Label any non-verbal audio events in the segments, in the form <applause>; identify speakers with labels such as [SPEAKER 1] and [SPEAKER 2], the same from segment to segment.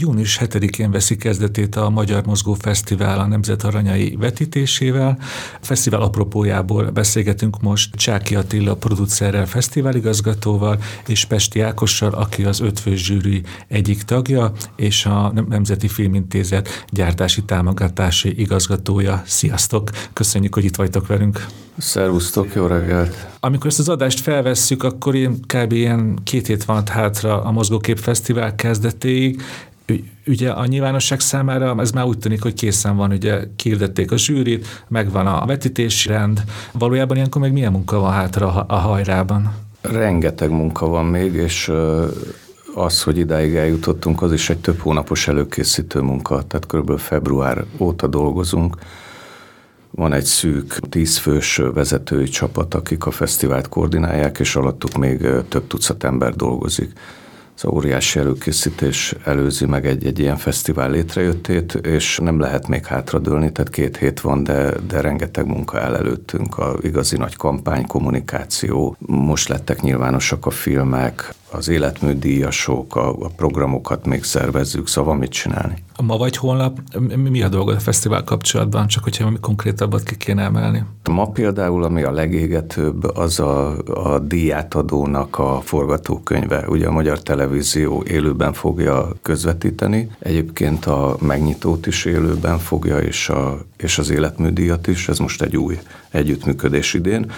[SPEAKER 1] Június 7-én veszi kezdetét a Magyar Mozgó Fesztivál a Nemzet Aranyai vetítésével. A fesztivál apropójából beszélgetünk most Csáki Attila producerrel, fesztiváligazgatóval, és Pesti Ákossal, aki az ötvös zsűri egyik tagja, és a Nemzeti Filmintézet gyártási támogatási igazgatója. Sziasztok! Köszönjük, hogy itt vagytok velünk!
[SPEAKER 2] Szervusztok, jó reggelt!
[SPEAKER 1] Amikor ezt az adást felvesszük, akkor én kb. ilyen két hét van hátra a Mozgókép Fesztivál kezdetéig, ugye a nyilvánosság számára ez már úgy tűnik, hogy készen van, ugye kiirdették a zsűrit, megvan a vetítési rend, valójában ilyenkor meg milyen munka van hátra a hajrában?
[SPEAKER 2] Rengeteg munka van még, és az, hogy idáig eljutottunk, az is egy több hónapos előkészítő munka, tehát kb. február óta dolgozunk. Van egy szűk, tízfős vezetői csapat, akik a fesztivált koordinálják, és alattuk még több tucat ember dolgozik. Az óriási előkészítés előzi meg egy, egy ilyen fesztivál létrejöttét, és nem lehet még hátradőlni, tehát két hét van, de, de rengeteg munka el előttünk, a igazi nagy kampány, kommunikáció, most lettek nyilvánosak a filmek, az életműdíjasok, a, a programokat még szervezzük, szóval mit csinálni.
[SPEAKER 1] Ma vagy holnap mi a dolgod a fesztivál kapcsolatban, csak hogyha valami konkrétabbat ki kéne emelni?
[SPEAKER 2] Ma például, ami a legégetőbb, az a, a díjátadónak a forgatókönyve. Ugye a Magyar Televízió élőben fogja közvetíteni, egyébként a megnyitót is élőben fogja, és, a, és az életműdíjat is, ez most egy új együttműködés idén.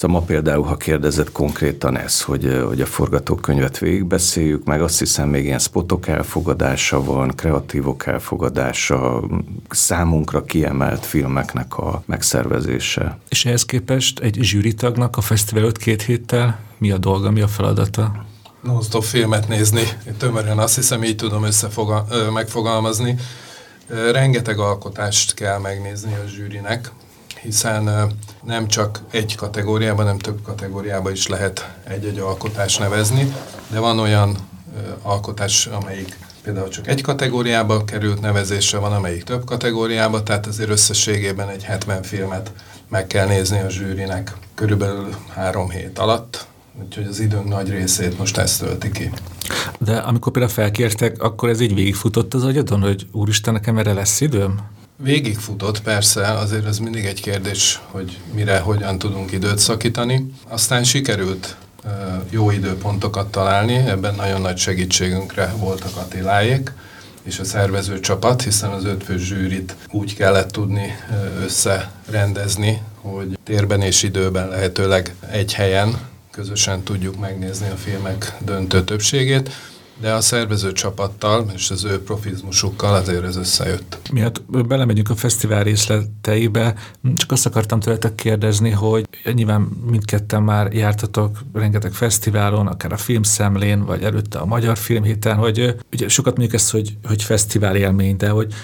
[SPEAKER 2] Szóval ma például, ha kérdezett konkrétan ez, hogy, hogy a forgatókönyvet végigbeszéljük, meg azt hiszem még ilyen spotok elfogadása van, kreatívok elfogadása, számunkra kiemelt filmeknek a megszervezése.
[SPEAKER 1] És ehhez képest egy zsűritagnak a fesztivál két héttel mi a dolga, mi a feladata?
[SPEAKER 3] non filmet nézni. Tömören azt hiszem, így tudom összefoga, megfogalmazni. Rengeteg alkotást kell megnézni a zsűrinek, hiszen nem csak egy kategóriában, nem több kategóriában is lehet egy-egy alkotás nevezni, de van olyan alkotás, amelyik például csak egy kategóriába került nevezésre, van amelyik több kategóriába, tehát azért összességében egy 70 filmet meg kell nézni a zsűrinek körülbelül három hét alatt, úgyhogy az időnk nagy részét most ezt tölti ki.
[SPEAKER 1] De amikor például felkértek, akkor ez így végigfutott az agyadon, hogy úristen, nekem erre lesz időm?
[SPEAKER 3] Végigfutott, persze, azért ez mindig egy kérdés, hogy mire, hogyan tudunk időt szakítani. Aztán sikerült jó időpontokat találni, ebben nagyon nagy segítségünkre voltak Attiláék és a szervező csapat, hiszen az ötfős zsűrit úgy kellett tudni összerendezni, hogy térben és időben lehetőleg egy helyen közösen tudjuk megnézni a filmek döntő többségét de a szervező csapattal és az ő profizmusukkal azért ez összejött.
[SPEAKER 1] Miatt belemegyünk a fesztivál részleteibe, csak azt akartam tőletek kérdezni, hogy nyilván mindketten már jártatok rengeteg fesztiválon, akár a filmszemlén, vagy előtte a Magyar Filmhéten, hogy ugye sokat mondjuk ezt, hogy, hogy fesztivál élmény, de hogy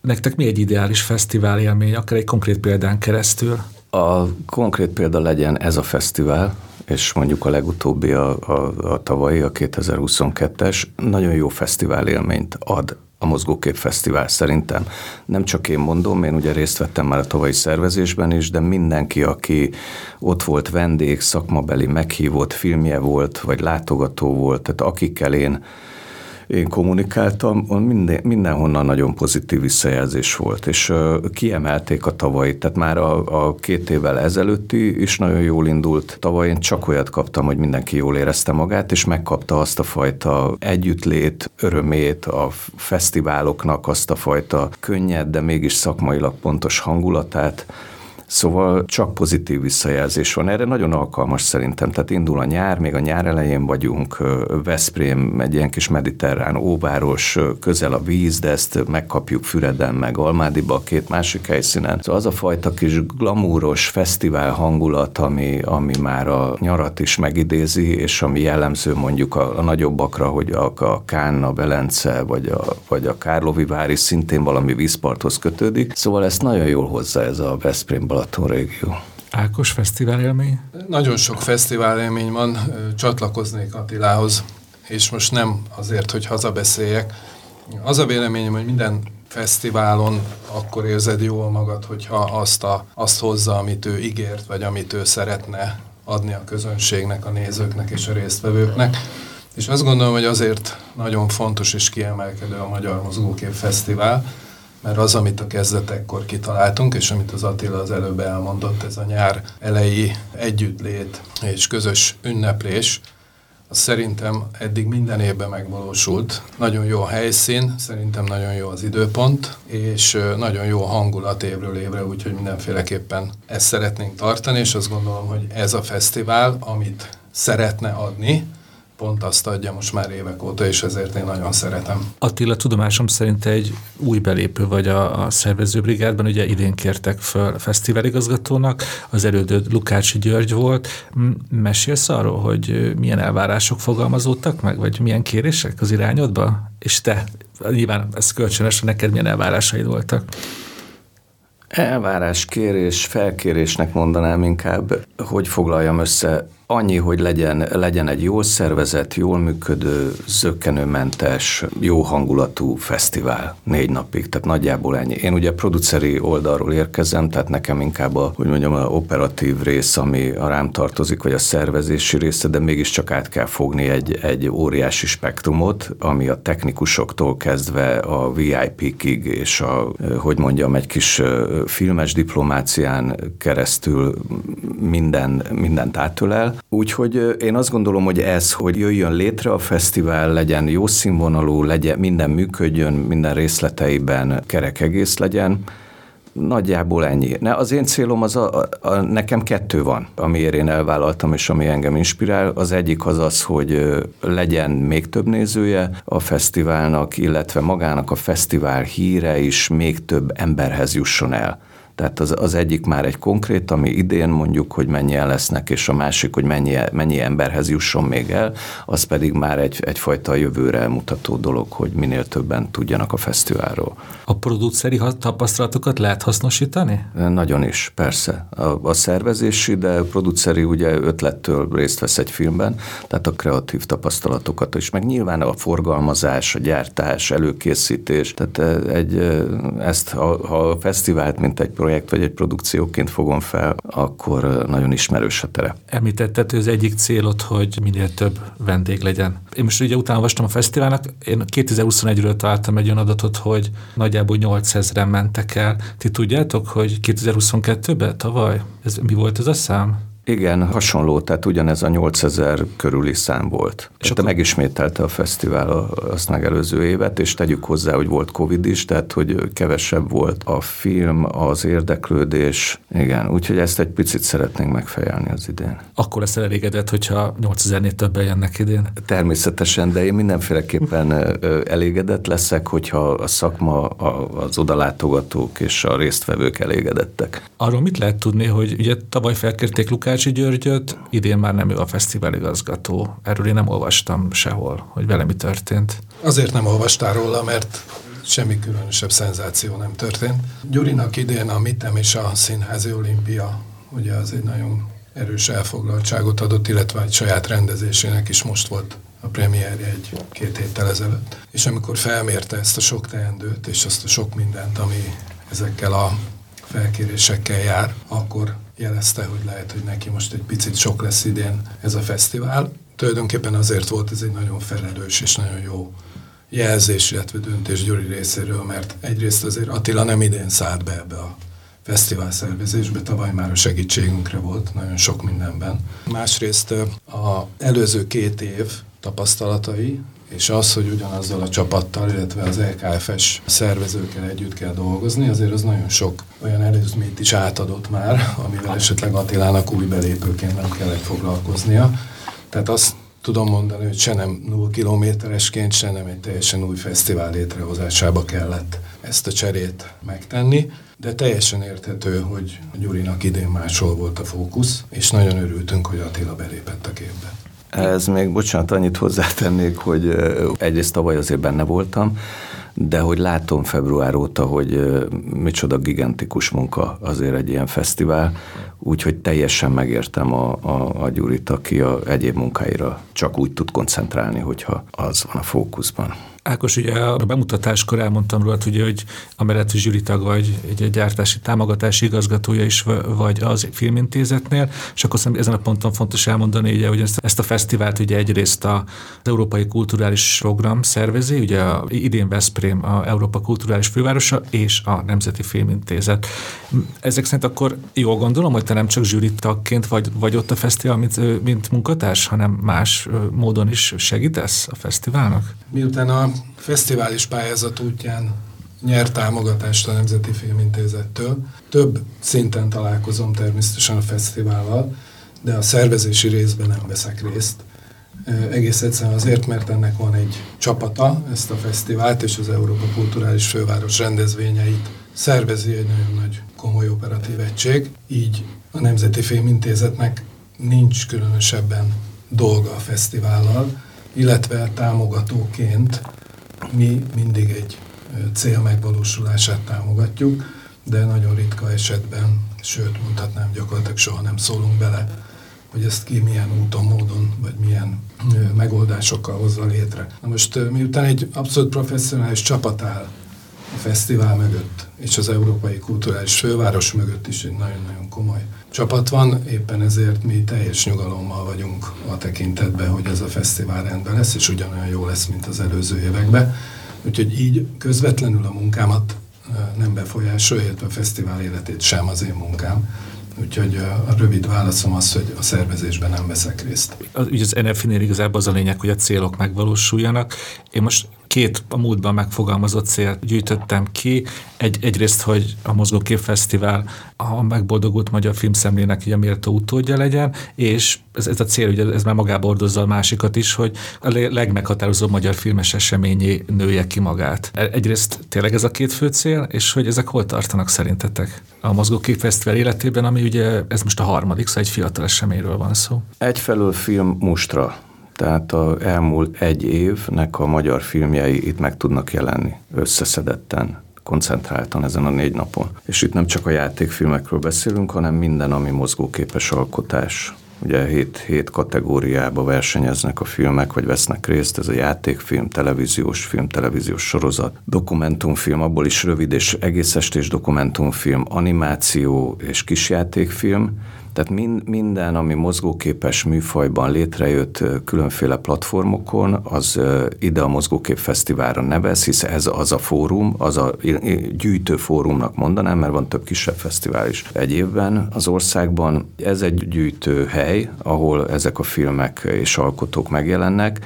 [SPEAKER 1] nektek mi egy ideális fesztivál élmény, akár egy konkrét példán keresztül?
[SPEAKER 2] A konkrét példa legyen ez a fesztivál, és mondjuk a legutóbbi, a, a, a tavalyi, a 2022-es, nagyon jó fesztivál élményt ad a Mozgókép Fesztivál szerintem. Nem csak én mondom, én ugye részt vettem már a tavalyi szervezésben is, de mindenki, aki ott volt vendég, szakmabeli meghívott, filmje volt, vagy látogató volt, tehát akikkel én én kommunikáltam, minden, mindenhonnan nagyon pozitív visszajelzés volt, és kiemelték a tavalyi, tehát már a, a két évvel ezelőtti is nagyon jól indult. Tavaly én csak olyat kaptam, hogy mindenki jól érezte magát, és megkapta azt a fajta együttlét, örömét, a fesztiváloknak azt a fajta könnyed, de mégis szakmailag pontos hangulatát, Szóval csak pozitív visszajelzés van. Erre nagyon alkalmas szerintem. Tehát indul a nyár, még a nyár elején vagyunk, Veszprém egy ilyen kis mediterrán óváros, közel a víz, de ezt megkapjuk Füreden, meg Almádiba, a két másik helyszínen. Szóval az a fajta kis glamúros fesztivál hangulat, ami, ami már a nyarat is megidézi, és ami jellemző mondjuk a, a nagyobbakra, hogy a, a Kán, a Belence, vagy a, vagy a Kárlovi Vári szintén valami vízparthoz kötődik. Szóval ezt nagyon jól hozza ez a Veszprém Balaton régió.
[SPEAKER 1] Ákos fesztivál élmény?
[SPEAKER 3] Nagyon sok fesztivál élmény van, csatlakoznék Attilához, és most nem azért, hogy hazabeszéljek. Az a véleményem, hogy minden fesztiválon akkor érzed jól magad, hogyha azt, a, azt hozza, amit ő ígért, vagy amit ő szeretne adni a közönségnek, a nézőknek és a résztvevőknek. És azt gondolom, hogy azért nagyon fontos és kiemelkedő a Magyar Mozgókép Fesztivál, mert az, amit a kezdetekkor kitaláltunk, és amit az Attila az előbb elmondott, ez a nyár elejé együttlét és közös ünneplés, az szerintem eddig minden évben megvalósult. Nagyon jó a helyszín, szerintem nagyon jó az időpont, és nagyon jó a hangulat évről évre, úgyhogy mindenféleképpen ezt szeretnénk tartani, és azt gondolom, hogy ez a fesztivál, amit szeretne adni, pont azt adja most már évek óta, és ezért én nagyon szeretem.
[SPEAKER 1] Attila, tudomásom szerint egy új belépő vagy a, a szervezőbrigádban, ugye idén kértek föl fesztiváligazgatónak, az elődöd Lukácsi György volt. Mesélsz arról, hogy milyen elvárások fogalmazódtak meg, vagy milyen kérések az irányodba? És te, nyilván ez kölcsönös, neked milyen elvárásaid voltak?
[SPEAKER 2] Elvárás, kérés, felkérésnek mondanám inkább, hogy foglaljam össze Annyi, hogy legyen, legyen egy jól szervezett, jól működő, zöggenőmentes, jó hangulatú fesztivál négy napig, tehát nagyjából ennyi. Én ugye produceri oldalról érkezem, tehát nekem inkább a, hogy mondjam, a operatív rész, ami a rám tartozik, vagy a szervezési része, de mégiscsak át kell fogni egy, egy óriási spektrumot, ami a technikusoktól kezdve a VIP-kig és a, hogy mondjam, egy kis filmes diplomácián keresztül minden, mindent átölel, Úgyhogy én azt gondolom, hogy ez, hogy jöjjön létre a fesztivál, legyen jó színvonalú, legyen, minden működjön, minden részleteiben kerek egész legyen, Nagyjából ennyi. Ne, az én célom az a, a, a, nekem kettő van, amiért én elvállaltam, és ami engem inspirál. Az egyik az az, hogy legyen még több nézője a fesztiválnak, illetve magának a fesztivál híre is még több emberhez jusson el. Tehát az, az egyik már egy konkrét, ami idén mondjuk, hogy mennyien lesznek, és a másik, hogy mennyi, mennyi emberhez jusson még el, az pedig már egy, egyfajta jövőre mutató dolog, hogy minél többen tudjanak a fesztiválról.
[SPEAKER 1] A produceri tapasztalatokat lehet hasznosítani?
[SPEAKER 2] Nagyon is, persze. A, a szervezési, de a produceri ugye ötlettől részt vesz egy filmben, tehát a kreatív tapasztalatokat is, meg nyilván a forgalmazás, a gyártás, előkészítés, tehát egy, ezt, ha, ha a fesztivált, mint egy projekt vagy egy produkcióként fogom fel, akkor nagyon ismerős a tere.
[SPEAKER 1] Említetted, hogy az egyik célod, hogy minél több vendég legyen. Én most ugye utána olvastam a fesztiválnak, én 2021-ről találtam egy olyan adatot, hogy nagyjából 8000-en mentek el. Ti tudjátok, hogy 2022-ben tavaly? Ez, mi volt ez a szám?
[SPEAKER 2] Igen, hasonló, tehát ugyanez a 8000 körüli szám volt. És akkor megismételte a fesztivál azt megelőző évet, és tegyük hozzá, hogy volt Covid is, tehát hogy kevesebb volt a film, az érdeklődés. Igen, úgyhogy ezt egy picit szeretnénk megfejelni az idén.
[SPEAKER 1] Akkor lesz elégedett, hogyha 8000-nél többen jönnek idén?
[SPEAKER 2] Természetesen, de én mindenféleképpen elégedett leszek, hogyha a szakma, az odalátogatók és a résztvevők elégedettek.
[SPEAKER 1] Arról mit lehet tudni, hogy ugye tavaly felkérték Lukát Lukácsi Györgyöt, idén már nem ő a fesztivál igazgató. Erről én nem olvastam sehol, hogy vele mi történt.
[SPEAKER 3] Azért nem olvastál róla, mert semmi különösebb szenzáció nem történt. Gyurinak idén a Mitem és a Színházi Olimpia, ugye az egy nagyon erős elfoglaltságot adott, illetve egy saját rendezésének is most volt a premierje egy-két héttel ezelőtt. És amikor felmérte ezt a sok teendőt, és azt a sok mindent, ami ezekkel a felkérésekkel jár, akkor jelezte, hogy lehet, hogy neki most egy picit sok lesz idén ez a fesztivál. Tulajdonképpen azért volt ez egy nagyon felelős és nagyon jó jelzés, illetve döntés Gyuri részéről, mert egyrészt azért Attila nem idén szállt be ebbe a fesztivál szervezésbe, tavaly már a segítségünkre volt nagyon sok mindenben. Másrészt a előző két év tapasztalatai, és az, hogy ugyanazzal a csapattal, illetve az LKFS szervezőkkel együtt kell dolgozni, azért az nagyon sok olyan előzményt is átadott már, amivel esetleg Attilának új belépőként nem kellett foglalkoznia. Tehát azt tudom mondani, hogy se nem 0 kilométeresként, se nem egy teljesen új fesztivál létrehozásába kellett ezt a cserét megtenni, de teljesen érthető, hogy a Gyurinak idén máshol volt a fókusz, és nagyon örültünk, hogy Attila belépett a képbe.
[SPEAKER 2] Ez még, bocsánat, annyit hozzátennék, hogy egyrészt tavaly azért benne voltam, de hogy látom február óta, hogy micsoda gigantikus munka azért egy ilyen fesztivál, úgyhogy teljesen megértem a, a, a Gyurit, aki a egyéb munkáira csak úgy tud koncentrálni, hogyha az van a fókuszban.
[SPEAKER 1] Ákos, ugye a bemutatáskor elmondtam róla, ugye, hogy amellett, hogy zsűritag vagy, egy, egy gyártási támogatási igazgatója is vagy az filmintézetnél, és akkor szerintem ezen a ponton fontos elmondani, ugye, hogy ezt, ezt a fesztivált ugye egyrészt az Európai Kulturális Program szervezi, ugye a, idén Veszprém a Európa Kulturális Fővárosa és a Nemzeti Filmintézet. Ezek szerint akkor jól gondolom, hogy te nem csak zsűritagként vagy, vagy ott a fesztivál, mint, mint munkatárs, hanem más módon is segítesz a fesztiválnak?
[SPEAKER 3] Miután a fesztivális pályázat útján nyert támogatást a Nemzeti Filmintézettől. Több szinten találkozom természetesen a fesztivállal, de a szervezési részben nem veszek részt. Egész egyszerűen azért, mert ennek van egy csapata, ezt a fesztivált és az Európa Kulturális Főváros rendezvényeit szervezi egy nagyon nagy komoly operatív egység, így a Nemzeti Filmintézetnek nincs különösebben dolga a fesztivállal, illetve támogatóként mi mindig egy cél megvalósulását támogatjuk, de nagyon ritka esetben, sőt mondhatnám gyakorlatilag soha nem szólunk bele, hogy ezt ki milyen úton, módon, vagy milyen megoldásokkal hozza létre. Na most miután egy abszolút professzionális csapat áll a fesztivál mögött, és az Európai Kulturális Főváros mögött is egy nagyon-nagyon komoly csapat van, éppen ezért mi teljes nyugalommal vagyunk a tekintetben, hogy ez a fesztivál rendben lesz, és ugyanolyan jó lesz, mint az előző években. Úgyhogy így közvetlenül a munkámat nem befolyásolja, illetve a fesztivál életét sem az én munkám. Úgyhogy a rövid válaszom az, hogy a szervezésben nem veszek részt.
[SPEAKER 1] Ugye az NFI-nél igazából az a lényeg, hogy a célok megvalósuljanak. Én most két a múltban megfogalmazott célt gyűjtöttem ki. Egy, egyrészt, hogy a Mozgókép Fesztivál a megboldogult magyar filmszemlének a méltó utódja legyen, és ez, ez a cél, ugye ez már magába ordozza a másikat is, hogy a legmeghatározóbb magyar filmes eseményé nője ki magát. E, egyrészt tényleg ez a két fő cél, és hogy ezek hol tartanak szerintetek a Mozgókép Fesztivál életében, ami ugye ez most a harmadik, szóval egy fiatal eseményről van szó.
[SPEAKER 2] Egyfelől film mustra, tehát a elmúlt egy évnek a magyar filmjei itt meg tudnak jelenni összeszedetten, koncentráltan ezen a négy napon. És itt nem csak a játékfilmekről beszélünk, hanem minden, ami mozgóképes alkotás. Ugye hét, hét kategóriába versenyeznek a filmek, vagy vesznek részt, ez a játékfilm, televíziós film, televíziós sorozat, dokumentumfilm, abból is rövid és egész estés dokumentumfilm, animáció és kisjátékfilm, tehát mind, minden, ami mozgóképes műfajban létrejött különféle platformokon, az ide a Mozgókép Fesztiválra nevez, hisz ez az a fórum, az a gyűjtő fórumnak mondanám, mert van több kisebb fesztivál is egy évben az országban. Ez egy gyűjtő hely, ahol ezek a filmek és alkotók megjelennek.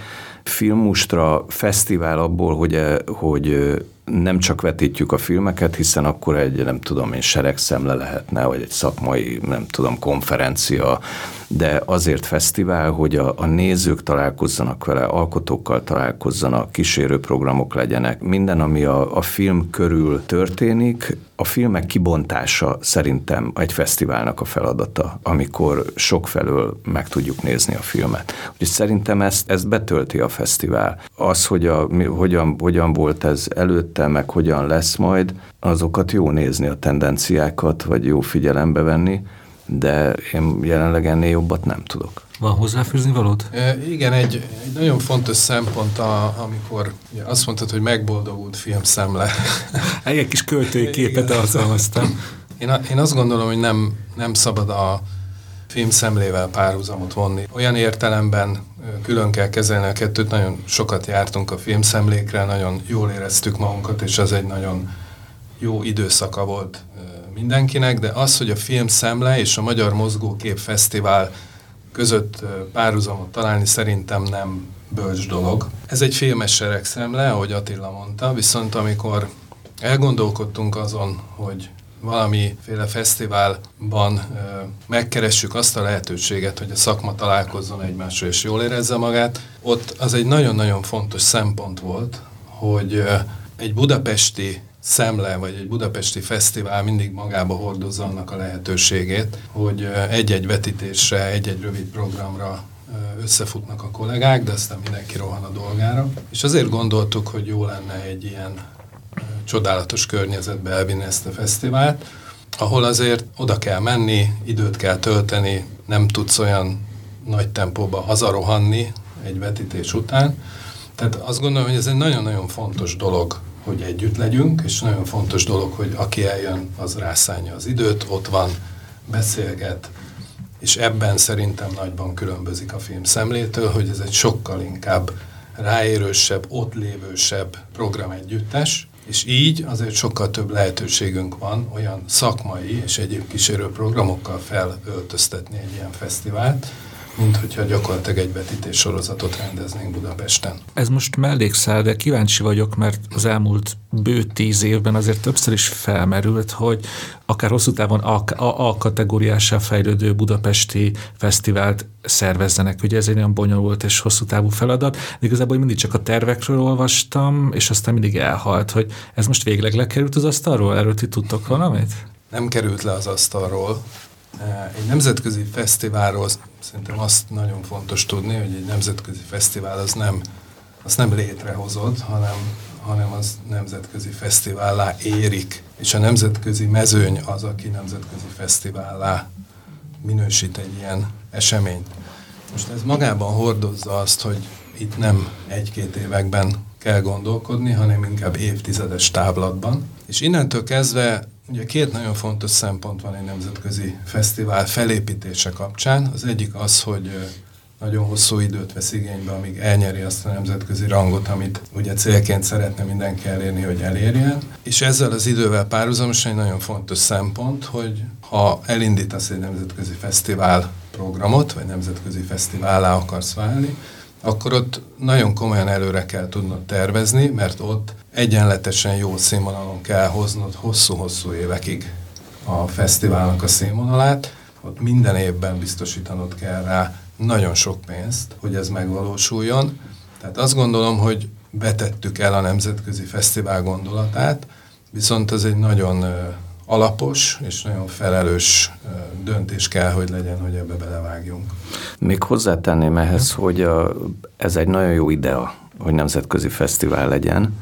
[SPEAKER 2] Filmustra fesztivál abból, hogy, hogy nem csak vetítjük a filmeket, hiszen akkor egy, nem tudom én, seregszemle lehetne, vagy egy szakmai, nem tudom, konferencia, de azért fesztivál, hogy a, a nézők találkozzanak vele, alkotókkal találkozzanak, kísérőprogramok legyenek, minden, ami a, a film körül történik, a filmek kibontása szerintem egy fesztiválnak a feladata, amikor sokfelől meg tudjuk nézni a filmet. Úgyhogy szerintem ezt, ezt betölti a fesztivál. Az, hogy a, mi, hogyan, hogyan volt ez előtte, meg hogyan lesz majd, azokat jó nézni a tendenciákat, vagy jó figyelembe venni, de én jelenleg ennél jobbat nem tudok.
[SPEAKER 1] Van hozzáfűzni valót?
[SPEAKER 3] E, igen, egy, egy nagyon fontos szempont, a, amikor ja, azt mondtad, hogy megboldogult filmszemle. <laughs>
[SPEAKER 1] egy kis költői képet alkalmaztam.
[SPEAKER 3] Én, én azt gondolom, hogy nem, nem szabad a filmszemlével párhuzamot vonni. Olyan értelemben külön kell kezelni a kettőt, nagyon sokat jártunk a filmszemlékre, nagyon jól éreztük magunkat, és az egy nagyon jó időszaka volt mindenkinek, de az, hogy a film szemle és a Magyar Mozgókép Fesztivál között párhuzamot találni szerintem nem bölcs dolog. Ez egy filmes seregszemle, ahogy Attila mondta, viszont amikor elgondolkodtunk azon, hogy valamiféle fesztiválban megkeressük azt a lehetőséget, hogy a szakma találkozzon egymással és jól érezze magát, ott az egy nagyon-nagyon fontos szempont volt, hogy egy budapesti szemle, vagy egy budapesti fesztivál mindig magába hordozza annak a lehetőségét, hogy egy-egy vetítésre, egy-egy rövid programra összefutnak a kollégák, de aztán mindenki rohan a dolgára. És azért gondoltuk, hogy jó lenne egy ilyen csodálatos környezetbe elvinni ezt a fesztivált, ahol azért oda kell menni, időt kell tölteni, nem tudsz olyan nagy tempóba hazarohanni egy vetítés után, Tehát azt gondolom, hogy ez egy nagyon-nagyon fontos dolog, hogy együtt legyünk, és nagyon fontos dolog, hogy aki eljön, az rászánja az időt, ott van, beszélget, és ebben szerintem nagyban különbözik a film szemlétől, hogy ez egy sokkal inkább ráérősebb, ott lévősebb együttes, és így azért sokkal több lehetőségünk van olyan szakmai és egyéb kísérő programokkal felöltöztetni egy ilyen fesztivált, mint hogyha gyakorlatilag egy vetítés sorozatot rendeznénk Budapesten.
[SPEAKER 1] Ez most mellékszál, de kíváncsi vagyok, mert az elmúlt bő tíz évben azért többször is felmerült, hogy akár hosszú távon A, a, a kategóriásá fejlődő budapesti fesztivált szervezzenek. Ugye ez egy olyan bonyolult és hosszú távú feladat, de igazából mindig csak a tervekről olvastam, és aztán mindig elhalt, hogy ez most végleg lekerült az asztalról? Erről ti tudtok valamit?
[SPEAKER 3] Nem került le az asztalról. Egy nemzetközi fesztiválról szerintem azt nagyon fontos tudni, hogy egy nemzetközi fesztivál az nem, az nem létrehozod, hanem, hanem az nemzetközi fesztivállá érik. És a nemzetközi mezőny az, aki nemzetközi fesztivállá minősít egy ilyen eseményt. Most ez magában hordozza azt, hogy itt nem egy-két években kell gondolkodni, hanem inkább évtizedes táblatban. És innentől kezdve Ugye két nagyon fontos szempont van egy nemzetközi fesztivál felépítése kapcsán. Az egyik az, hogy nagyon hosszú időt vesz igénybe, amíg elnyeri azt a nemzetközi rangot, amit ugye célként szeretne mindenki elérni, hogy elérjen. És ezzel az idővel párhuzamosan egy nagyon fontos szempont, hogy ha elindítasz egy nemzetközi fesztivál programot, vagy nemzetközi fesztivállá akarsz válni, akkor ott nagyon komolyan előre kell tudnod tervezni, mert ott egyenletesen jó színvonalon kell hoznod hosszú-hosszú évekig a fesztiválnak a színvonalát, ott minden évben biztosítanod kell rá nagyon sok pénzt, hogy ez megvalósuljon. Tehát azt gondolom, hogy betettük el a Nemzetközi Fesztivál gondolatát, viszont ez egy nagyon alapos és nagyon felelős döntés kell, hogy legyen, hogy ebbe belevágjunk.
[SPEAKER 2] Még hozzátenném ehhez, hogy a, ez egy nagyon jó idea, hogy nemzetközi fesztivál legyen,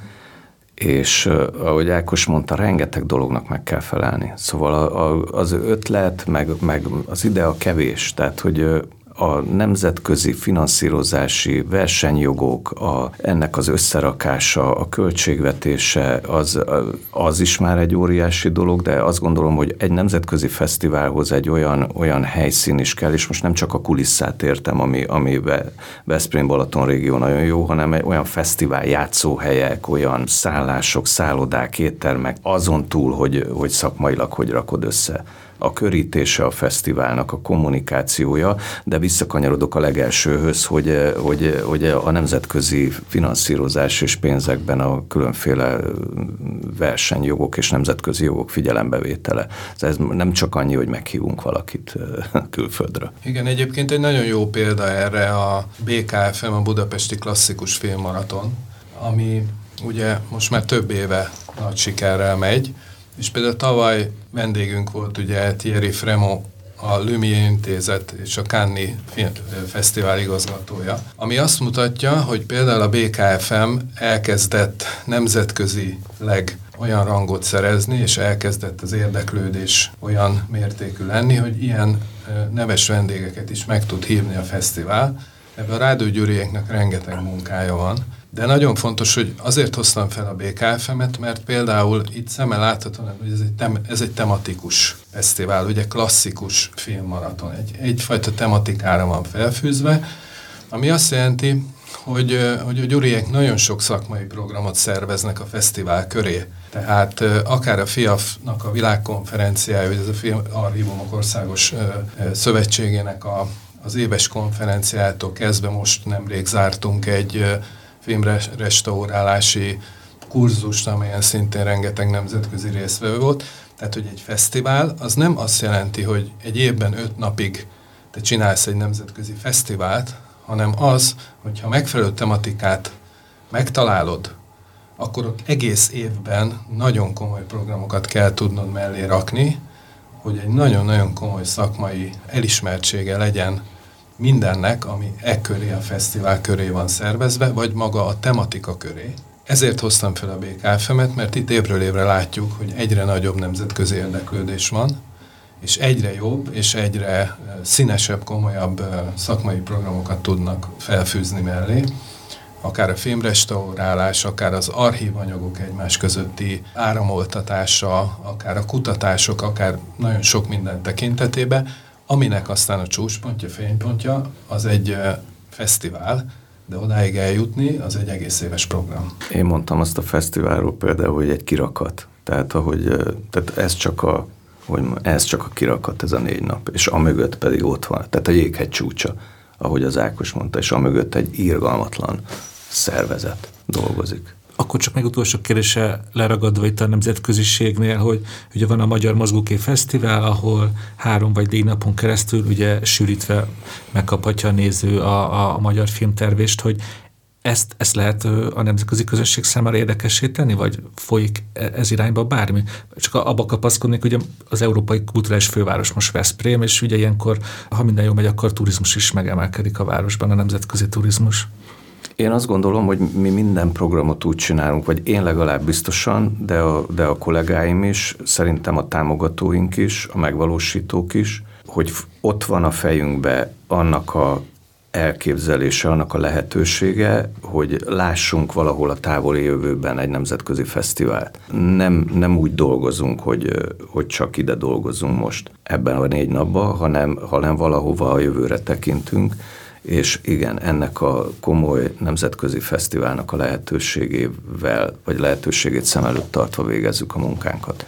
[SPEAKER 2] és ahogy Ákos mondta, rengeteg dolognak meg kell felelni. Szóval a, a, az ötlet, meg, meg az idea kevés, tehát hogy a nemzetközi finanszírozási versenyjogok, a, ennek az összerakása, a költségvetése, az, az is már egy óriási dolog, de azt gondolom, hogy egy nemzetközi fesztiválhoz egy olyan, olyan helyszín is kell, és most nem csak a kulisszát értem, ami, ami Veszprém-Balaton régió nagyon jó, hanem egy olyan fesztivál játszóhelyek, olyan szállások, szállodák, éttermek, azon túl, hogy, hogy szakmailag hogy rakod össze a körítése a fesztiválnak, a kommunikációja, de visszakanyarodok a legelsőhöz, hogy, hogy, hogy a nemzetközi finanszírozás és pénzekben a különféle versenyjogok és nemzetközi jogok figyelembevétele. Ez nem csak annyi, hogy meghívunk valakit <laughs> külföldre.
[SPEAKER 3] Igen, egyébként egy nagyon jó példa erre a BKFM, a Budapesti Klasszikus Filmmaraton, ami ugye most már több éve nagy sikerrel megy, és például tavaly vendégünk volt ugye Thierry Fremo, a Lumière Intézet és a Cannes Fesztivál igazgatója, ami azt mutatja, hogy például a BKFM elkezdett nemzetközileg olyan rangot szerezni, és elkezdett az érdeklődés olyan mértékű lenni, hogy ilyen neves vendégeket is meg tud hívni a fesztivál. Ebben a rádiógyűrieknek rengeteg munkája van, de nagyon fontos, hogy azért hoztam fel a BKFM-et, mert például itt szemmel láthatóan, hogy ez egy, tem, ez egy tematikus fesztivál, ugye klasszikus filmmaraton, egy, egyfajta tematikára van felfűzve, ami azt jelenti, hogy, hogy a gyuriek nagyon sok szakmai programot szerveznek a fesztivál köré. Tehát akár a FIAF-nak a világkonferenciája, vagy ez a Film Archívumok Országos Szövetségének a, az éves konferenciától kezdve most nemrég zártunk egy filmrestaurálási kurzust, amelyen szintén rengeteg nemzetközi részvevő volt. Tehát, hogy egy fesztivál, az nem azt jelenti, hogy egy évben öt napig te csinálsz egy nemzetközi fesztivált, hanem az, hogyha megfelelő tematikát megtalálod, akkor ott egész évben nagyon komoly programokat kell tudnod mellé rakni, hogy egy nagyon-nagyon komoly szakmai elismertsége legyen mindennek, ami e köré, a fesztivál köré van szervezve, vagy maga a tematika köré. Ezért hoztam fel a BKFM-et, mert itt évről évre látjuk, hogy egyre nagyobb nemzetközi érdeklődés van, és egyre jobb és egyre színesebb, komolyabb szakmai programokat tudnak felfűzni mellé. akár a filmrestaurálás, akár az archívanyagok egymás közötti áramoltatása, akár a kutatások, akár nagyon sok minden tekintetében, aminek aztán a csúcspontja, fénypontja az egy fesztivál, de odáig eljutni, az egy egész éves program.
[SPEAKER 2] Én mondtam azt a fesztiválról például, hogy egy kirakat. Tehát, ahogy, tehát ez csak a hogy ez csak a kirakat, ez a négy nap, és amögött pedig ott van, tehát a jéghegy csúcsa, ahogy az Ákos mondta, és amögött egy írgalmatlan szervezet dolgozik.
[SPEAKER 1] Akkor csak még utolsó kérdése leragadva itt a nemzetköziségnél, hogy ugye van a Magyar Mozgókép Fesztivál, ahol három vagy négy napon keresztül ugye sűrítve megkaphatja a néző a, a, a magyar filmtervést, hogy ezt, ezt lehet a nemzetközi közösség számára érdekessé tenni, vagy folyik e, ez irányba bármi? Csak abba kapaszkodnék, hogy az európai kulturális főváros most Veszprém, és ugye ilyenkor, ha minden jól megy, akkor turizmus is megemelkedik a városban, a nemzetközi turizmus.
[SPEAKER 2] Én azt gondolom, hogy mi minden programot úgy csinálunk, vagy én legalább biztosan, de a, de a kollégáim is, szerintem a támogatóink is, a megvalósítók is, hogy ott van a fejünkbe annak a elképzelése, annak a lehetősége, hogy lássunk valahol a távoli jövőben egy nemzetközi fesztivált. Nem, nem úgy dolgozunk, hogy, hogy csak ide dolgozunk most ebben a négy napban, hanem, hanem valahova a jövőre tekintünk, és igen, ennek a komoly nemzetközi fesztiválnak a lehetőségével, vagy lehetőségét szem előtt tartva végezzük a munkánkat.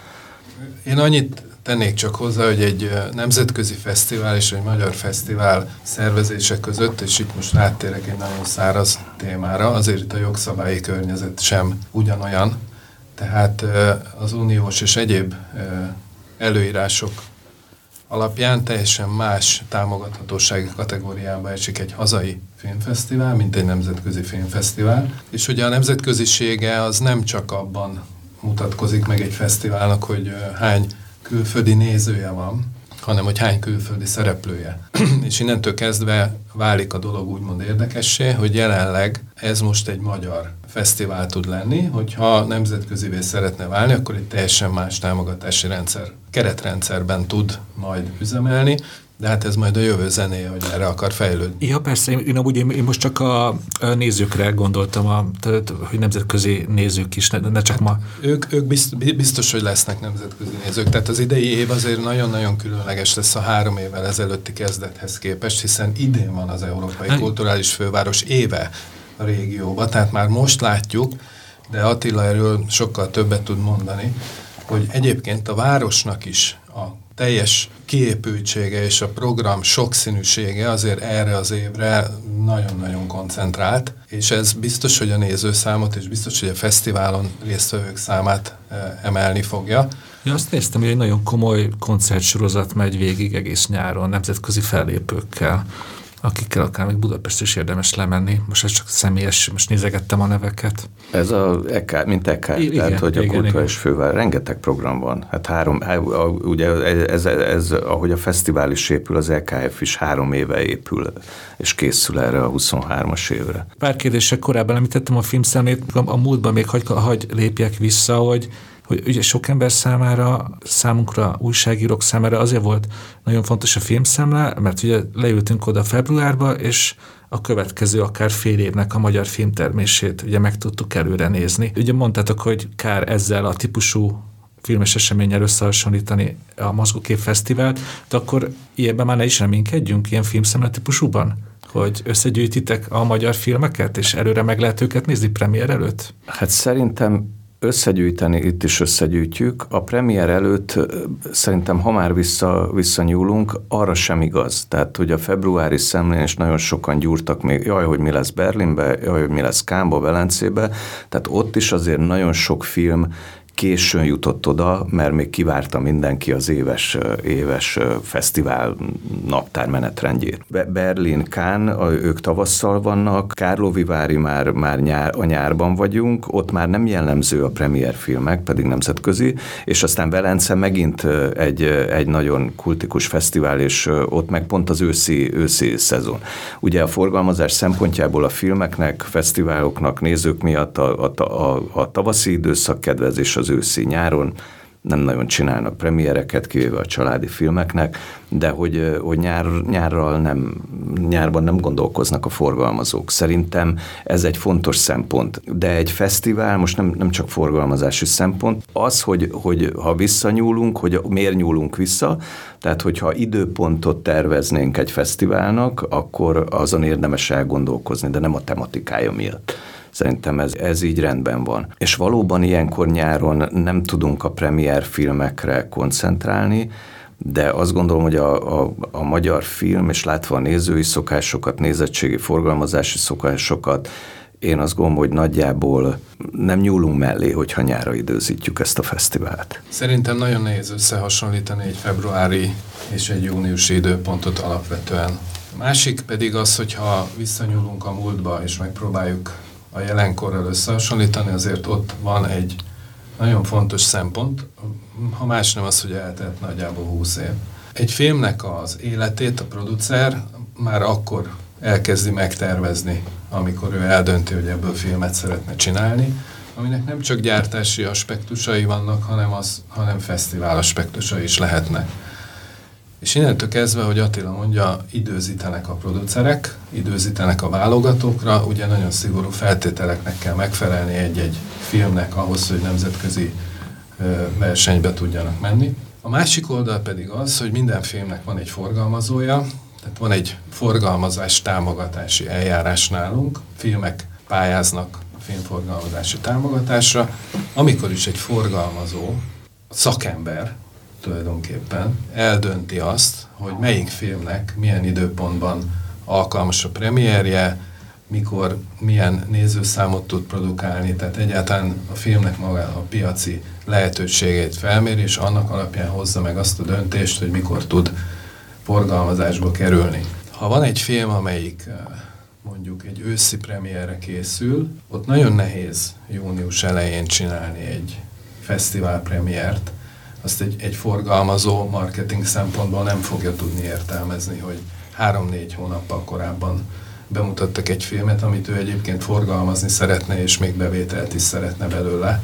[SPEAKER 3] Én annyit tennék csak hozzá, hogy egy nemzetközi fesztivál és egy magyar fesztivál szervezése között, és itt most áttérek egy nagyon száraz témára, azért itt a jogszabályi környezet sem ugyanolyan, tehát az uniós és egyéb előírások alapján teljesen más támogathatósági kategóriába esik egy hazai filmfesztivál, mint egy nemzetközi filmfesztivál. És ugye a nemzetközisége az nem csak abban mutatkozik meg egy fesztiválnak, hogy hány külföldi nézője van, hanem hogy hány külföldi szereplője. <clears throat> és innentől kezdve válik a dolog úgymond érdekessé, hogy jelenleg ez most egy magyar fesztivál tud lenni, hogyha nemzetközivé szeretne válni, akkor egy teljesen más támogatási rendszer, keretrendszerben tud majd üzemelni, de hát ez majd a jövő zenéje, hogy erre akar fejlődni.
[SPEAKER 1] Ja, persze, én, én, én most csak a, a nézőkre gondoltam, a, tehát, hogy nemzetközi nézők is, ne, ne csak ma.
[SPEAKER 3] Ők, ők biztos, biztos, hogy lesznek nemzetközi nézők, tehát az idei év azért nagyon-nagyon különleges lesz a három évvel ezelőtti kezdethez képest, hiszen idén van az Európai hát. Kulturális Főváros éve a régióba, tehát már most látjuk, de Attila erről sokkal többet tud mondani, hogy egyébként a városnak is a teljes kiépültsége és a program sokszínűsége azért erre az évre nagyon-nagyon koncentrált, és ez biztos, hogy a nézőszámot, és biztos, hogy a fesztiválon résztvevők számát e, emelni fogja.
[SPEAKER 1] Ja, azt néztem, hogy egy nagyon komoly koncertsorozat megy végig egész nyáron, nemzetközi fellépőkkel akikkel akár még Budapest is érdemes lemenni. Most ez csak személyes, most nézegettem a neveket.
[SPEAKER 2] Ez a EK, mint EK, igen, tehát hogy a kulturális fővel rengeteg program van. Hát három, ugye ez, ez, ez, ahogy a fesztivál is épül, az EKF is három éve épül, és készül erre a 23-as évre.
[SPEAKER 1] Pár kérdések korábban említettem a filmszemlét, a múltban még hagy, hagy lépjek vissza, hogy hogy ugye sok ember számára, számunkra, újságírók számára azért volt nagyon fontos a filmszemle, mert ugye leültünk oda februárba, és a következő akár fél évnek a magyar filmtermését ugye meg tudtuk előre nézni. Ugye mondtátok, hogy kár ezzel a típusú filmes eseményel összehasonlítani a Mozgókép Fesztivált, de akkor ilyenben már ne is reménykedjünk, ilyen filmszemle típusúban? Hogy összegyűjtitek a magyar filmeket, és előre meg lehet őket nézni premier előtt?
[SPEAKER 2] Hát szerintem összegyűjteni, itt is összegyűjtjük. A premier előtt szerintem, ha már vissza, visszanyúlunk, arra sem igaz. Tehát, hogy a februári szemlén is nagyon sokan gyúrtak még, jaj, hogy mi lesz Berlinbe, jaj, hogy mi lesz Kámba, Velencébe. Tehát ott is azért nagyon sok film későn jutott oda, mert még kivárta mindenki az éves, éves fesztivál naptár menetrendjét. Berlin, Kán, ők tavasszal vannak, Kárlovivári már, már nyár, a nyárban vagyunk, ott már nem jellemző a premier filmek, pedig nemzetközi, és aztán Velence megint egy, egy nagyon kultikus fesztivál, és ott meg pont az őszi, őszi szezon. Ugye a forgalmazás szempontjából a filmeknek, fesztiváloknak, nézők miatt a, a, a, a tavaszi időszak kedvez, az őszi nyáron nem nagyon csinálnak premiereket, kivéve a családi filmeknek, de hogy, hogy nyár, nyárral nem, nyárban nem gondolkoznak a forgalmazók. Szerintem ez egy fontos szempont. De egy fesztivál most nem, nem csak forgalmazási szempont, az, hogy, hogy ha visszanyúlunk, hogy miért nyúlunk vissza, tehát hogyha időpontot terveznénk egy fesztiválnak, akkor azon érdemes elgondolkozni, de nem a tematikája miatt. Szerintem ez, ez így rendben van. És valóban ilyenkor nyáron nem tudunk a premier filmekre koncentrálni, de azt gondolom, hogy a, a, a magyar film, és látva a nézői szokásokat, nézettségi forgalmazási szokásokat, én azt gondolom, hogy nagyjából nem nyúlunk mellé, hogyha nyára időzítjük ezt a fesztivált.
[SPEAKER 3] Szerintem nagyon nehéz összehasonlítani egy februári és egy júniusi időpontot alapvetően. Másik pedig az, hogyha visszanyúlunk a múltba, és megpróbáljuk a jelenkorral összehasonlítani, azért ott van egy nagyon fontos szempont, ha más nem az, hogy eltelt nagyjából 20 év. Egy filmnek az életét a producer már akkor elkezdi megtervezni, amikor ő eldönti, hogy ebből filmet szeretne csinálni, aminek nem csak gyártási aspektusai vannak, hanem, az, hanem fesztivál aspektusai is lehetnek. És innentől kezdve, hogy Attila mondja, időzítenek a producerek, időzítenek a válogatókra, ugye nagyon szigorú feltételeknek kell megfelelni egy-egy filmnek ahhoz, hogy nemzetközi versenybe tudjanak menni. A másik oldal pedig az, hogy minden filmnek van egy forgalmazója, tehát van egy forgalmazás támogatási eljárás nálunk, filmek pályáznak filmforgalmazási támogatásra, amikor is egy forgalmazó, szakember tulajdonképpen eldönti azt, hogy melyik filmnek milyen időpontban alkalmas a premierje, mikor milyen nézőszámot tud produkálni, tehát egyáltalán a filmnek maga a piaci lehetőségét felméri, és annak alapján hozza meg azt a döntést, hogy mikor tud forgalmazásba kerülni. Ha van egy film, amelyik eh, mondjuk egy őszi premierre készül, ott nagyon nehéz június elején csinálni egy fesztivál premiért, azt egy, egy forgalmazó marketing szempontból nem fogja tudni értelmezni, hogy három-négy hónappal korábban bemutattak egy filmet, amit ő egyébként forgalmazni szeretne, és még bevételt is szeretne belőle.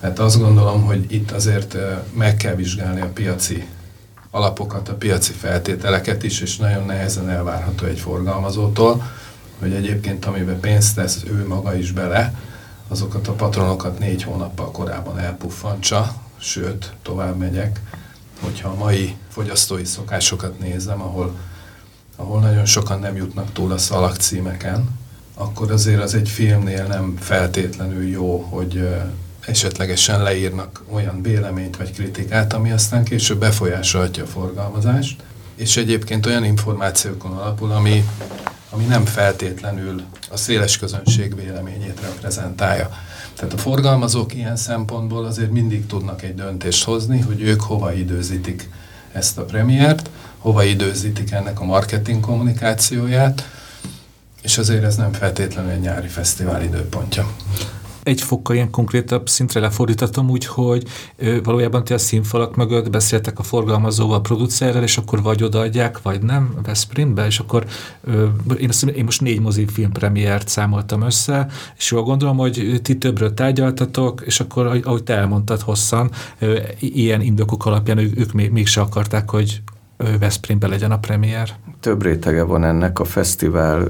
[SPEAKER 3] Mert azt gondolom, hogy itt azért meg kell vizsgálni a piaci alapokat, a piaci feltételeket is, és nagyon nehezen elvárható egy forgalmazótól, hogy egyébként amiben pénzt tesz ő maga is bele, azokat a patronokat négy hónappal korábban elpuffantsa, sőt, tovább megyek, hogyha a mai fogyasztói szokásokat nézem, ahol, ahol nagyon sokan nem jutnak túl a szalagcímeken, akkor azért az egy filmnél nem feltétlenül jó, hogy esetlegesen leírnak olyan véleményt vagy kritikát, ami aztán később befolyásolhatja a forgalmazást, és egyébként olyan információkon alapul, ami, ami nem feltétlenül a széles közönség véleményét reprezentálja. Tehát a forgalmazók ilyen szempontból azért mindig tudnak egy döntést hozni, hogy ők hova időzítik ezt a premiért, hova időzítik ennek a marketing kommunikációját, és azért ez nem feltétlenül egy nyári fesztivál időpontja
[SPEAKER 1] egy fokkal ilyen konkrétabb szintre lefordítatom úgy, hogy valójában ti a színfalak mögött beszéltek a forgalmazóval, a producerrel, és akkor vagy odaadják, vagy nem Veszprémbe, és akkor én, azt, én most négy mozifilm premiért számoltam össze, és jól gondolom, hogy ti többről tárgyaltatok, és akkor, ahogy te elmondtad hosszan, ilyen indokok alapján ők, ők még, mégse akarták, hogy Veszprémbe legyen a premier.
[SPEAKER 2] Több rétege van ennek, a fesztivál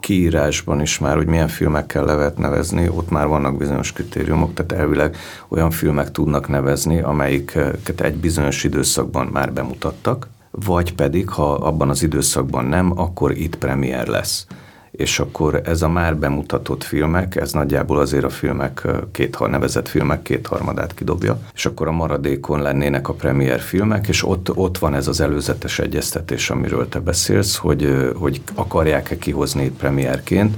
[SPEAKER 2] kiírásban is már, hogy milyen filmekkel lehet nevezni, ott már vannak bizonyos kritériumok, tehát elvileg olyan filmek tudnak nevezni, amelyiket egy bizonyos időszakban már bemutattak, vagy pedig, ha abban az időszakban nem, akkor itt premier lesz és akkor ez a már bemutatott filmek, ez nagyjából azért a filmek, két nevezett filmek kétharmadát kidobja, és akkor a maradékon lennének a premier filmek, és ott, ott van ez az előzetes egyeztetés, amiről te beszélsz, hogy, hogy akarják-e kihozni itt premierként,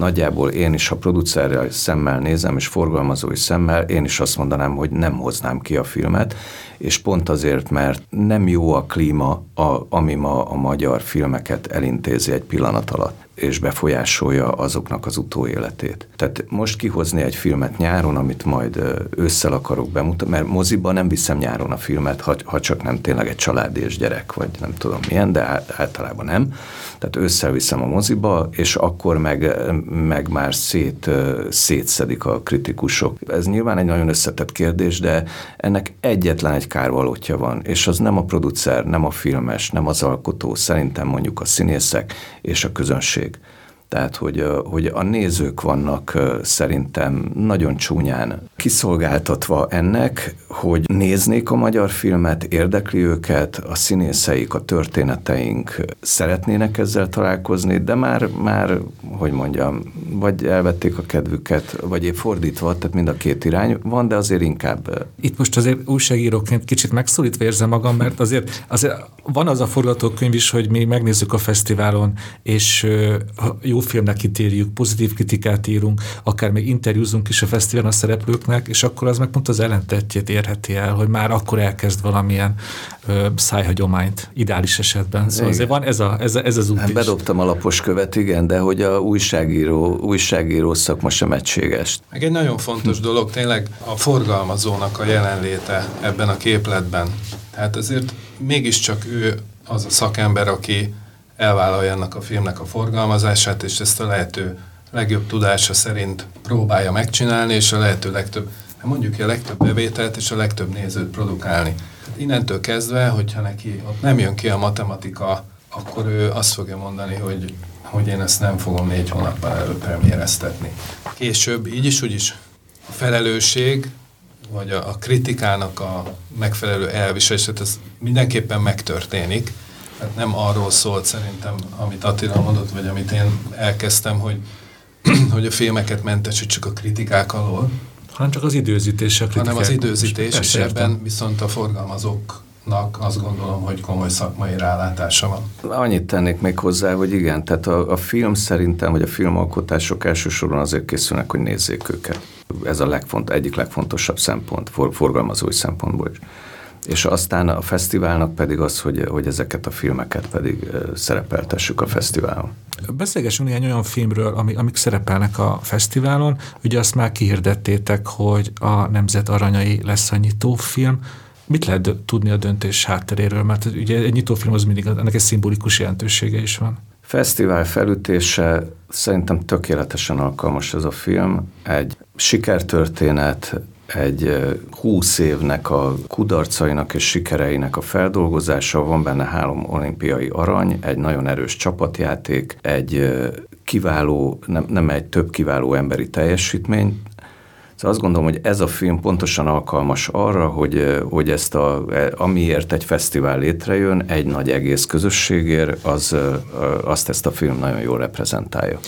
[SPEAKER 2] nagyjából én is, ha producerrel szemmel nézem, és forgalmazói szemmel, én is azt mondanám, hogy nem hoznám ki a filmet, és pont azért, mert nem jó a klíma, a, ami ma a magyar filmeket elintézi egy pillanat alatt és befolyásolja azoknak az utóéletét. Tehát most kihozni egy filmet nyáron, amit majd ősszel akarok bemutatni, mert moziba nem viszem nyáron a filmet, ha, ha csak nem tényleg egy családi és gyerek, vagy nem tudom milyen, de általában nem. Tehát ősszel viszem a moziba, és akkor meg meg már szét, szétszedik a kritikusok. Ez nyilván egy nagyon összetett kérdés, de ennek egyetlen egy kárvalótja van, és az nem a producer, nem a filmes, nem az alkotó, szerintem mondjuk a színészek és a közönség. Tehát, hogy, hogy a nézők vannak szerintem nagyon csúnyán kiszolgáltatva ennek, hogy néznék a magyar filmet, érdekli őket, a színészeik, a történeteink szeretnének ezzel találkozni, de már, már hogy mondjam, vagy elvették a kedvüket, vagy épp fordítva, tehát mind a két irány van, de azért inkább...
[SPEAKER 1] Itt most azért újságíróként kicsit megszólítva érzem magam, mert azért, azért van az a forgatókönyv is, hogy mi megnézzük a fesztiválon, és jó filmnek ítérjük, pozitív kritikát írunk, akár még interjúzunk is a fesztiválon a szereplőknek, és akkor az meg pont az ellentetjét érheti el, hogy már akkor elkezd valamilyen ö, szájhagyományt, ideális esetben. Szóval igen. azért van ez, a, ez, ez az út hát
[SPEAKER 2] Bedobtam a lapos követ, igen, de hogy a újságíró, újságíró szakma sem egységes.
[SPEAKER 3] Meg egy nagyon fontos dolog tényleg a forgalmazónak a jelenléte ebben a képletben. Tehát azért mégiscsak ő az a szakember, aki elvállalja ennek a filmnek a forgalmazását, és ezt a lehető legjobb tudása szerint próbálja megcsinálni, és a lehető legtöbb, hát mondjuk a legtöbb bevételt és a legtöbb nézőt produkálni. Innentől kezdve, hogyha neki ott nem jön ki a matematika, akkor ő azt fogja mondani, hogy, hogy én ezt nem fogom négy hónappal előbb premiereztetni. Később így is, úgy is a felelősség, vagy a, a kritikának a megfelelő elviselése, ez mindenképpen megtörténik, Hát nem arról szólt szerintem, amit Attila mondott, vagy amit én elkezdtem, hogy, <clears throat> hogy a filmeket mentesítsük a kritikák alól.
[SPEAKER 1] Hanem csak az időzítés a kritikák.
[SPEAKER 3] Hanem az időzítés, és ebben viszont a forgalmazók azt gondolom, hogy komoly szakmai rálátása van.
[SPEAKER 2] Annyit tennék még hozzá, hogy igen, tehát a, a film szerintem, vagy a filmalkotások elsősorban azért készülnek, hogy nézzék őket. Ez a legfont, egyik legfontosabb szempont, for, forgalmazói szempontból is és aztán a fesztiválnak pedig az, hogy, hogy ezeket a filmeket pedig szerepeltessük a fesztiválon.
[SPEAKER 1] Beszélgessünk néhány olyan filmről, ami, amik szerepelnek a fesztiválon. Ugye azt már kihirdettétek, hogy a Nemzet Aranyai lesz a nyitófilm. Mit lehet tudni a döntés hátteréről? Mert ugye egy nyitófilm az mindig, ennek egy szimbolikus jelentősége is van.
[SPEAKER 2] Fesztivál felütése szerintem tökéletesen alkalmas ez a film. Egy sikertörténet, egy húsz évnek a kudarcainak és sikereinek a feldolgozása, van benne három olimpiai arany, egy nagyon erős csapatjáték, egy kiváló, nem, nem egy több kiváló emberi teljesítmény, Szóval azt gondolom, hogy ez a film pontosan alkalmas arra, hogy, hogy ezt a, e, amiért egy fesztivál létrejön, egy nagy egész közösségért, az, azt ezt a film nagyon jól reprezentálja.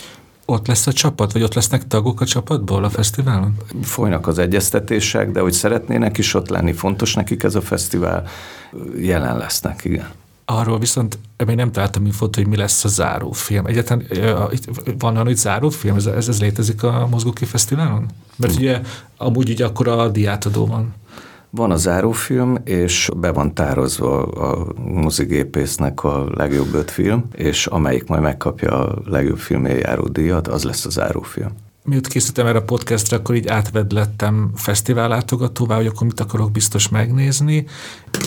[SPEAKER 1] Ott lesz a csapat, vagy ott lesznek tagok a csapatból a fesztiválon?
[SPEAKER 2] Folynak az egyeztetések, de hogy szeretnének is ott lenni, fontos nekik ez a fesztivál, jelen lesznek, igen.
[SPEAKER 1] Arról viszont még nem találtam infót, hogy mi lesz a zárófilm. Egyáltalán van olyan, hogy zárófilm? Ez, ez, ez létezik a Mozgóki Fesztiválon? Mert ugye amúgy ugye akkor a diátadó van.
[SPEAKER 2] Van a zárófilm, és be van tározva a mozigépésznek a legjobb öt film, és amelyik majd megkapja a legjobb filmé járó díjat, az lesz a zárófilm
[SPEAKER 1] miut készítettem erre a podcastra, akkor így átvedlettem fesztivál látogatóvá, hogy akkor mit akarok biztos megnézni.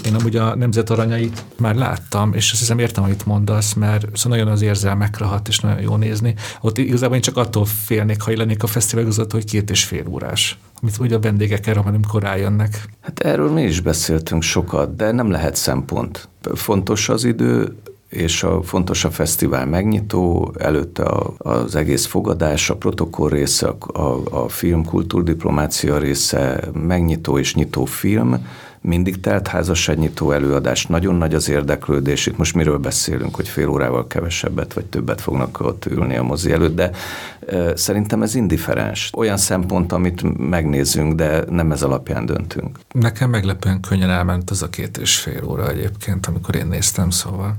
[SPEAKER 1] Én amúgy a Nemzet Aranyait már láttam, és azt hiszem értem, amit mondasz, mert szóval nagyon az érzelmekre hat, és nagyon jó nézni. Ott igazából én csak attól félnék, ha lennék a fesztivál között, hogy két és fél órás. Amit ugye a vendégek erre, amikor rájönnek.
[SPEAKER 2] Hát erről mi is beszéltünk sokat, de nem lehet szempont. Fontos az idő, és a fontos a fesztivál megnyitó, előtte a, az egész fogadás, a protokoll része, a, a, a film kultúrdiplomácia része, megnyitó és nyitó film, mindig telt házasságnyitó előadás, nagyon nagy az érdeklődés. Itt most miről beszélünk, hogy fél órával kevesebbet vagy többet fognak ott ülni a mozi előtt, de szerintem ez indiferens. Olyan szempont, amit megnézünk, de nem ez alapján döntünk.
[SPEAKER 1] Nekem meglepően könnyen elment az a két és fél óra egyébként, amikor én néztem, szóval.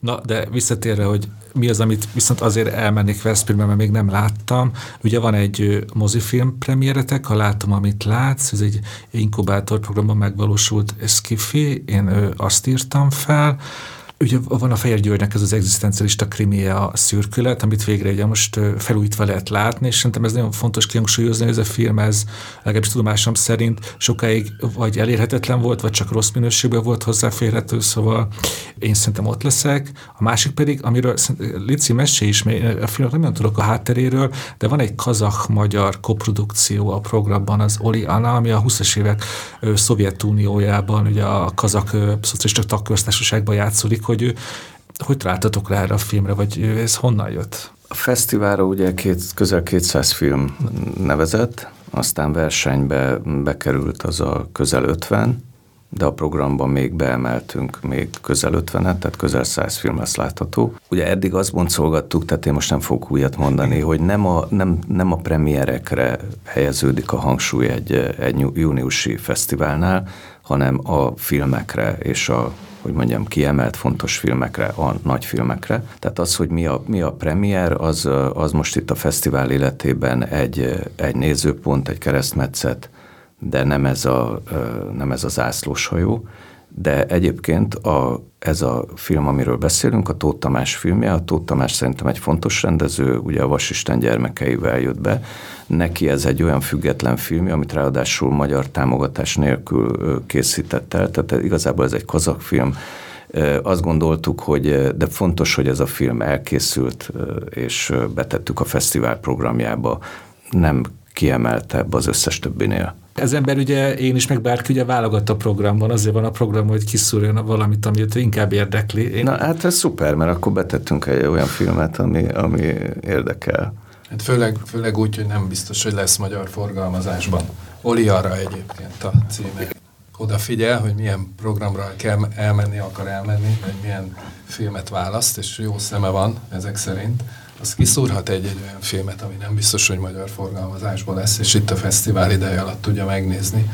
[SPEAKER 1] Na, de visszatérve, hogy mi az, amit viszont azért elmennék Veszprémbe, mert még nem láttam. Ugye van egy mozifilm premiéretek, ha látom, amit látsz, ez egy inkubátor programban megvalósult Skiffy, én azt írtam fel, Ugye van a Fehér Györgynek ez az egzisztencialista krimie a szürkület, amit végre ugye most felújítva lehet látni, és szerintem ez nagyon fontos kihangsúlyozni, hogy ez a film, ez legalábbis tudomásom szerint sokáig vagy elérhetetlen volt, vagy csak rossz minőségben volt hozzáférhető, szóval én szerintem ott leszek. A másik pedig, amiről Lici mesé is, a filmnek nem tudok a hátteréről, de van egy kazak-magyar koprodukció a programban, az Oli Anna, ami a 20-as évek Szovjetuniójában, ugye a kazak szocialista tagköztársaságban játszódik, hogy hogy találtatok rá erre a filmre, vagy ez honnan jött?
[SPEAKER 2] A fesztiválra ugye két, közel 200 film nevezett, aztán versenybe bekerült az a közel 50, de a programban még beemeltünk még közel 50 tehát közel 100 film lesz látható. Ugye eddig azt boncolgattuk, tehát én most nem fogok újat mondani, hogy nem a, nem, nem a premierekre helyeződik a hangsúly egy, egy júniusi fesztiválnál, hanem a filmekre és a hogy mondjam, kiemelt fontos filmekre, a nagy filmekre. Tehát az, hogy mi a, mi a premier, az, az most itt a fesztivál életében egy, egy nézőpont, egy keresztmetszet, de nem ez, a, nem ez az ászlóshajó. De egyébként a, ez a film, amiről beszélünk, a Tóth Tamás filmje, a Tóth Tamás szerintem egy fontos rendező, ugye a Vasisten gyermekeivel jött be. Neki ez egy olyan független filmje, amit ráadásul magyar támogatás nélkül készített el, tehát igazából ez egy kazak film, azt gondoltuk, hogy de fontos, hogy ez a film elkészült, és betettük a fesztivál programjába, nem kiemeltebb az összes többinél.
[SPEAKER 1] Ezen belül ugye én is, meg bárki ugye válogat a programban, azért van a program, hogy kiszúrjon valamit, ami őt inkább érdekli.
[SPEAKER 2] Én... Na hát ez szuper, mert akkor betettünk egy olyan filmet, ami, ami érdekel.
[SPEAKER 3] Hát főleg, főleg úgy, hogy nem biztos, hogy lesz magyar forgalmazásban. Oli arra egyébként a címe. Odafigyel, hogy milyen programra kell elmenni, akar elmenni, vagy milyen filmet választ, és jó szeme van ezek szerint az kiszúrhat egy-egy olyan filmet, ami nem biztos, hogy magyar forgalmazásban lesz, és itt a fesztivál ideje alatt tudja megnézni.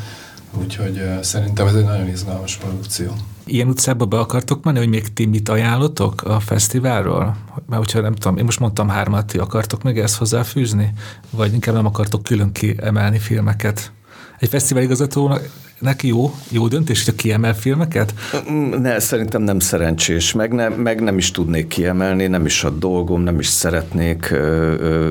[SPEAKER 3] Úgyhogy szerintem ez egy nagyon izgalmas produkció.
[SPEAKER 1] Ilyen utcába be akartok menni, hogy még ti mit ajánlotok a fesztiválról? Mert hogyha nem tudom, én most mondtam hármat, ti akartok még ezt hozzáfűzni? Vagy inkább nem akartok külön kiemelni filmeket? Egy fesztivál igazgatónak neki jó, jó döntés, hogy kiemel filmeket?
[SPEAKER 2] Ne, szerintem nem szerencsés, meg, ne, meg nem is tudnék kiemelni, nem is a dolgom, nem is szeretnék.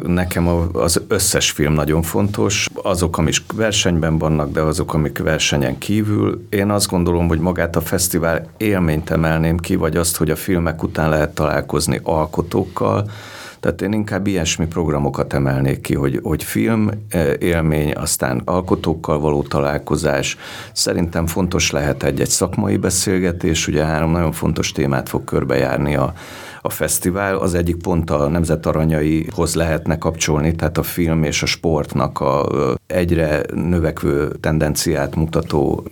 [SPEAKER 2] Nekem az összes film nagyon fontos, azok, amik versenyben vannak, de azok, amik versenyen kívül. Én azt gondolom, hogy magát a fesztivál élményt emelném ki, vagy azt, hogy a filmek után lehet találkozni alkotókkal, tehát én inkább ilyesmi programokat emelnék ki, hogy, hogy film eh, élmény, aztán alkotókkal való találkozás. Szerintem fontos lehet egy-egy szakmai beszélgetés, ugye három nagyon fontos témát fog körbejárni a, a fesztivál. Az egyik pont a nemzetaranyaihoz lehetne kapcsolni, tehát a film és a sportnak a egyre növekvő tendenciát mutató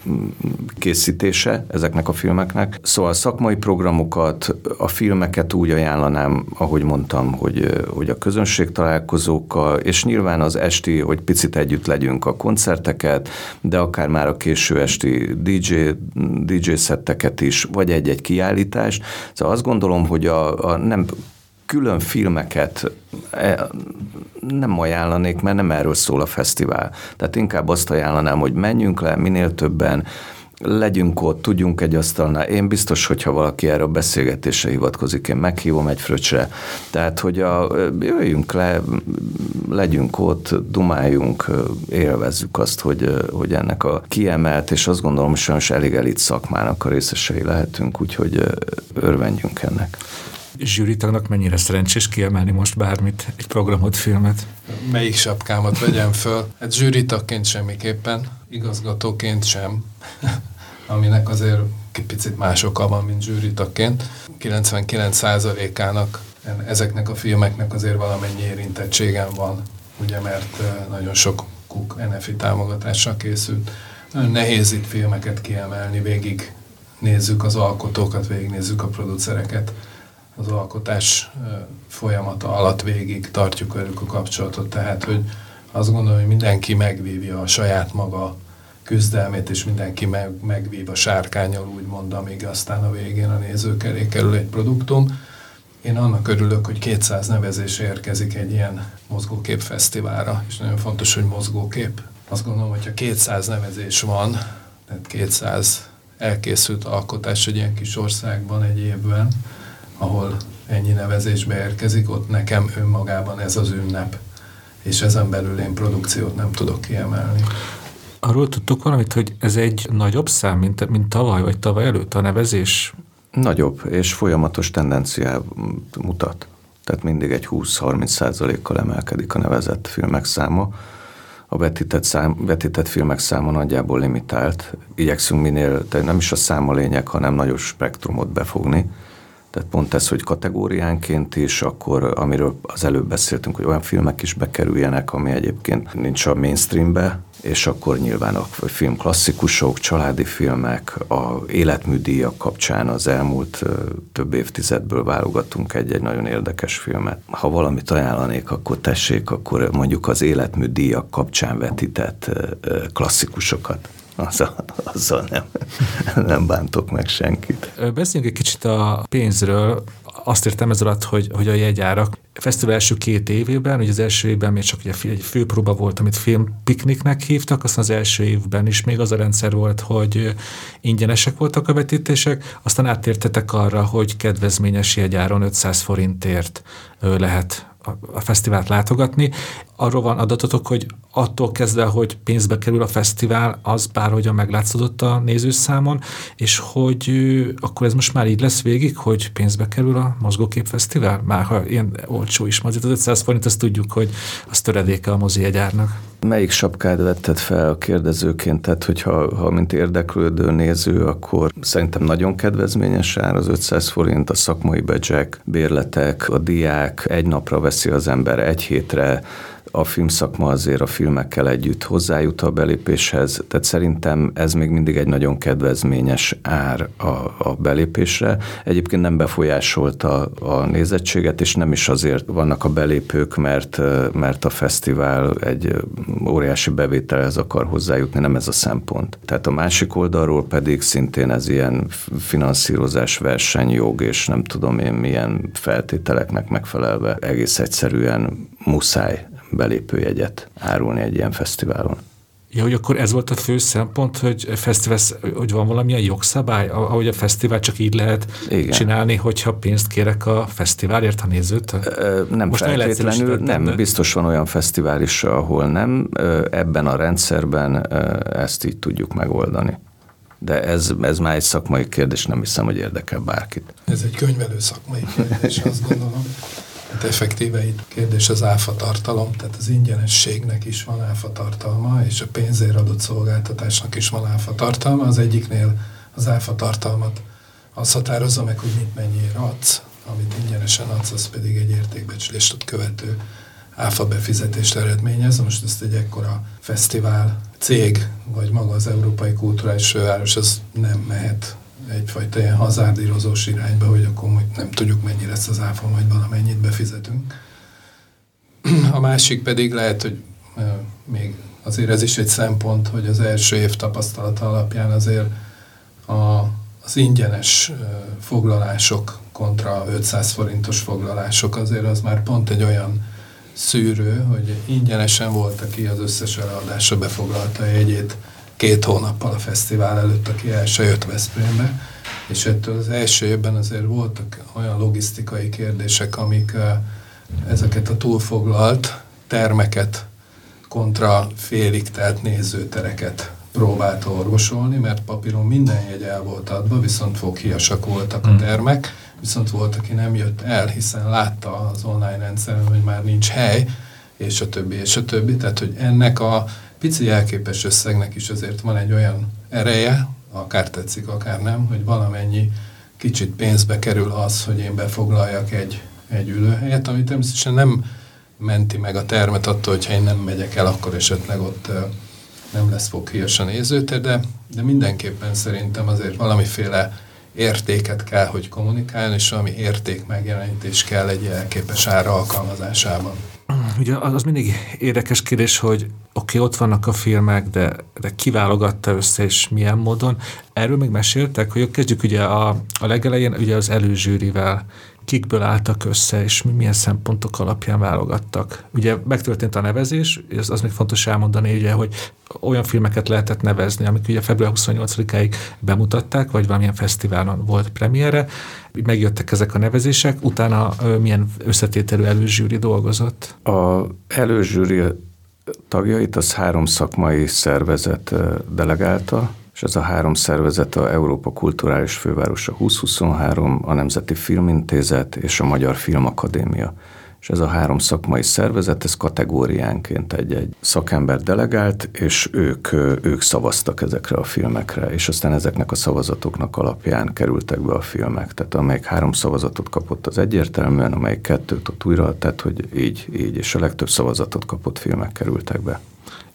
[SPEAKER 2] készítése ezeknek a filmeknek. Szóval a szakmai programokat, a filmeket úgy ajánlanám, ahogy mondtam, hogy, hogy a közönség találkozókkal, és nyilván az esti, hogy picit együtt legyünk a koncerteket, de akár már a késő esti DJ, DJ szetteket is, vagy egy-egy kiállítást. Szóval azt gondolom, hogy a, a nem külön filmeket e, nem ajánlanék, mert nem erről szól a fesztivál. Tehát inkább azt ajánlanám, hogy menjünk le minél többen, legyünk ott, tudjunk egy asztalnál. Én biztos, hogyha valaki erre a beszélgetésre hivatkozik, én meghívom egy fröccsre. Tehát, hogy a, jöjjünk le, legyünk ott, dumáljunk, élvezzük azt, hogy, hogy ennek a kiemelt, és azt gondolom, sajnos elég elit szakmának a részesei lehetünk, úgyhogy örvendjünk ennek
[SPEAKER 1] zsűritagnak mennyire szerencsés kiemelni most bármit, egy programot, filmet?
[SPEAKER 3] Melyik sapkámat vegyem föl? Hát zsűritagként semmiképpen, igazgatóként sem, <laughs> aminek azért picit más oka van, mint zsűritagként. 99%-ának ezeknek a filmeknek azért valamennyi érintettségem van, ugye, mert nagyon sok kuk NFI támogatással készült. Nagyon nehéz itt filmeket kiemelni, végig nézzük az alkotókat, végignézzük a producereket az alkotás folyamata alatt végig tartjuk velük a kapcsolatot, tehát hogy azt gondolom, hogy mindenki megvívja a saját maga küzdelmét, és mindenki meg, megvív a sárkányal, úgymond, amíg aztán a végén a nézők elé kerül egy produktum. Én annak örülök, hogy 200 nevezés érkezik egy ilyen mozgókép fesztiválra, és nagyon fontos, hogy mozgókép. Azt gondolom, hogyha 200 nevezés van, tehát 200 elkészült alkotás egy ilyen kis országban egy évben, ahol ennyi nevezésbe érkezik, ott nekem önmagában ez az ünnep, és ezen belül én produkciót nem tudok kiemelni.
[SPEAKER 1] Arról tudtok valamit, hogy ez egy nagyobb szám, mint, mint tavaly, vagy tavaly előtt a nevezés?
[SPEAKER 2] Nagyobb, és folyamatos tendenciát mutat. Tehát mindig egy 20-30 százalékkal emelkedik a nevezett filmek száma. A vetített, szám, vetített filmek száma nagyjából limitált. Igyekszünk minél, de nem is a száma lényeg, hanem nagyobb spektrumot befogni tehát pont ez, hogy kategóriánként is, akkor amiről az előbb beszéltünk, hogy olyan filmek is bekerüljenek, ami egyébként nincs a mainstreambe, és akkor nyilván a film klasszikusok, családi filmek, a életműdíjak kapcsán az elmúlt több évtizedből válogatunk egy-egy nagyon érdekes filmet. Ha valamit ajánlanék, akkor tessék, akkor mondjuk az életműdíjak kapcsán vetített klasszikusokat azzal, azzal nem, nem bántok meg senkit.
[SPEAKER 1] Beszéljünk egy kicsit a pénzről. Azt értem ez alatt, hogy, hogy a jegyárak fesztivál első két évében, ugye az első évben még csak ugye egy főpróba volt, amit filmpikniknek hívtak, aztán az első évben is még az a rendszer volt, hogy ingyenesek voltak a vetítések, aztán áttértetek arra, hogy kedvezményes jegyáron 500 forintért lehet a fesztivált látogatni. Arról van adatotok, hogy attól kezdve, hogy pénzbe kerül a fesztivál, az bárhogyan meglátszódott a nézőszámon, és hogy akkor ez most már így lesz végig, hogy pénzbe kerül a Mozgókép Fesztivál? Már ha ilyen olcsó is az 500 forint, azt tudjuk, hogy az töredéke a mozi egyárnak.
[SPEAKER 2] Melyik sapkád vetted fel a kérdezőként? Tehát, hogyha ha mint érdeklődő néző, akkor szerintem nagyon kedvezményes ár az 500 forint, a szakmai bedzsek, bérletek, a diák, egy napra veszi az ember, egy hétre, a filmszakma azért a filmekkel együtt hozzájut a belépéshez, tehát szerintem ez még mindig egy nagyon kedvezményes ár a, a belépésre. Egyébként nem befolyásolta a nézettséget, és nem is azért vannak a belépők, mert, mert a fesztivál egy óriási bevételhez akar hozzájutni, nem ez a szempont. Tehát a másik oldalról pedig szintén ez ilyen finanszírozás, versenyjog, és nem tudom én milyen feltételeknek megfelelve egész egyszerűen muszáj belépőjegyet árulni egy ilyen fesztiválon.
[SPEAKER 1] Ja, hogy akkor ez volt a fő szempont, hogy, fesztivál, hogy van valamilyen jogszabály, ahogy a fesztivál csak így lehet Igen. csinálni, hogyha pénzt kérek a fesztiválért a nézőtől?
[SPEAKER 2] Nem Most feltétlenül, nem, de... biztos van olyan fesztivál is, ahol nem. Ebben a rendszerben ezt így tudjuk megoldani. De ez, ez már egy szakmai kérdés, nem hiszem, hogy érdekel bárkit.
[SPEAKER 3] Ez egy könyvelő szakmai kérdés, azt gondolom. Hát effektíve itt kérdés az áfa tartalom, tehát az ingyenességnek is van áfa tartalma, és a pénzért adott szolgáltatásnak is van áfa tartalma. Az egyiknél az áfa tartalmat az határozza meg, hogy mit mennyire adsz, amit ingyenesen adsz, az pedig egy értékbecslést követő áfa befizetést eredményez. Most ezt egy ekkora fesztivál cég, vagy maga az Európai Kulturális Főváros, az nem mehet egyfajta ilyen hazárdírozós irányba, hogy akkor nem tudjuk mennyi lesz az áfa, majd valamennyit befizetünk. A másik pedig lehet, hogy még azért ez is egy szempont, hogy az első év tapasztalata alapján azért a, az ingyenes foglalások kontra 500 forintos foglalások azért az már pont egy olyan szűrő, hogy ingyenesen volt, aki az összes eladásra befoglalta jegyét, két hónappal a fesztivál előtt, aki el se jött Veszprémbe, és ettől az első évben azért voltak olyan logisztikai kérdések, amik ezeket a túlfoglalt termeket kontra félig telt nézőtereket próbált orvosolni, mert papíron minden jegy el volt adva, viszont foghiasak voltak a hmm. termek, viszont volt, aki nem jött el, hiszen látta az online rendszeren, hogy már nincs hely, és a többi, és a többi. Tehát, hogy ennek a pici jelképes összegnek is azért van egy olyan ereje, akár tetszik, akár nem, hogy valamennyi kicsit pénzbe kerül az, hogy én befoglaljak egy, egy ülőhelyet, ami természetesen nem menti meg a termet attól, hogyha én nem megyek el, akkor esetleg ott nem lesz foghíjas a nézőtér, de, de mindenképpen szerintem azért valamiféle értéket kell, hogy kommunikáljon, és valami érték megjelenítés kell egy jelképes ára alkalmazásában.
[SPEAKER 1] Ugye az mindig érdekes kérdés, hogy oké, okay, ott vannak a filmek, de, de kiválogatta össze, és milyen módon. Erről még meséltek, hogy kezdjük ugye a, a legelején ugye az előzsűrivel kikből álltak össze, és milyen szempontok alapján válogattak. Ugye megtörtént a nevezés, ez az még fontos elmondani, ugye, hogy olyan filmeket lehetett nevezni, amik ugye február 28-áig bemutatták, vagy valamilyen fesztiválon volt premiére, megjöttek ezek a nevezések, utána milyen összetételű előzsűri dolgozott?
[SPEAKER 2] A előzsűri tagjait az három szakmai szervezet delegálta, és ez a három szervezet a Európa Kulturális Fővárosa 2023, a Nemzeti Filmintézet és a Magyar Filmakadémia és ez a három szakmai szervezet, ez kategóriánként egy-egy szakember delegált, és ők, ők szavaztak ezekre a filmekre, és aztán ezeknek a szavazatoknak alapján kerültek be a filmek. Tehát amelyik három szavazatot kapott, az egyértelműen, amelyik kettőt ott újra, tehát hogy így, így, és a legtöbb szavazatot kapott filmek kerültek be.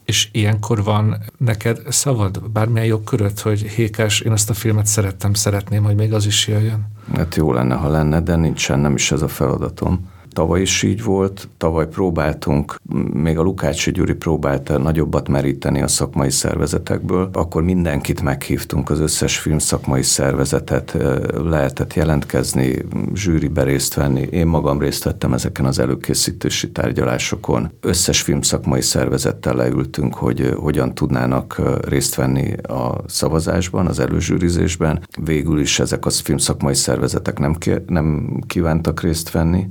[SPEAKER 1] És ilyenkor van neked szavad, bármilyen jogköröd, hogy hékás, én azt a filmet szerettem, szeretném, hogy még az is jöjjön?
[SPEAKER 2] Hát jó lenne, ha lenne, de nincsen, nem is ez a feladatom. Tavaly is így volt, tavaly próbáltunk, még a Lukácsi Gyuri próbálta nagyobbat meríteni a szakmai szervezetekből, akkor mindenkit meghívtunk, az összes film szakmai szervezetet lehetett jelentkezni, zsűribe részt venni. Én magam részt vettem ezeken az előkészítési tárgyalásokon. Összes film szakmai szervezettel leültünk, hogy hogyan tudnának részt venni a szavazásban, az előzsűrizésben. Végül is ezek a film szakmai szervezetek nem, nem kívántak részt venni,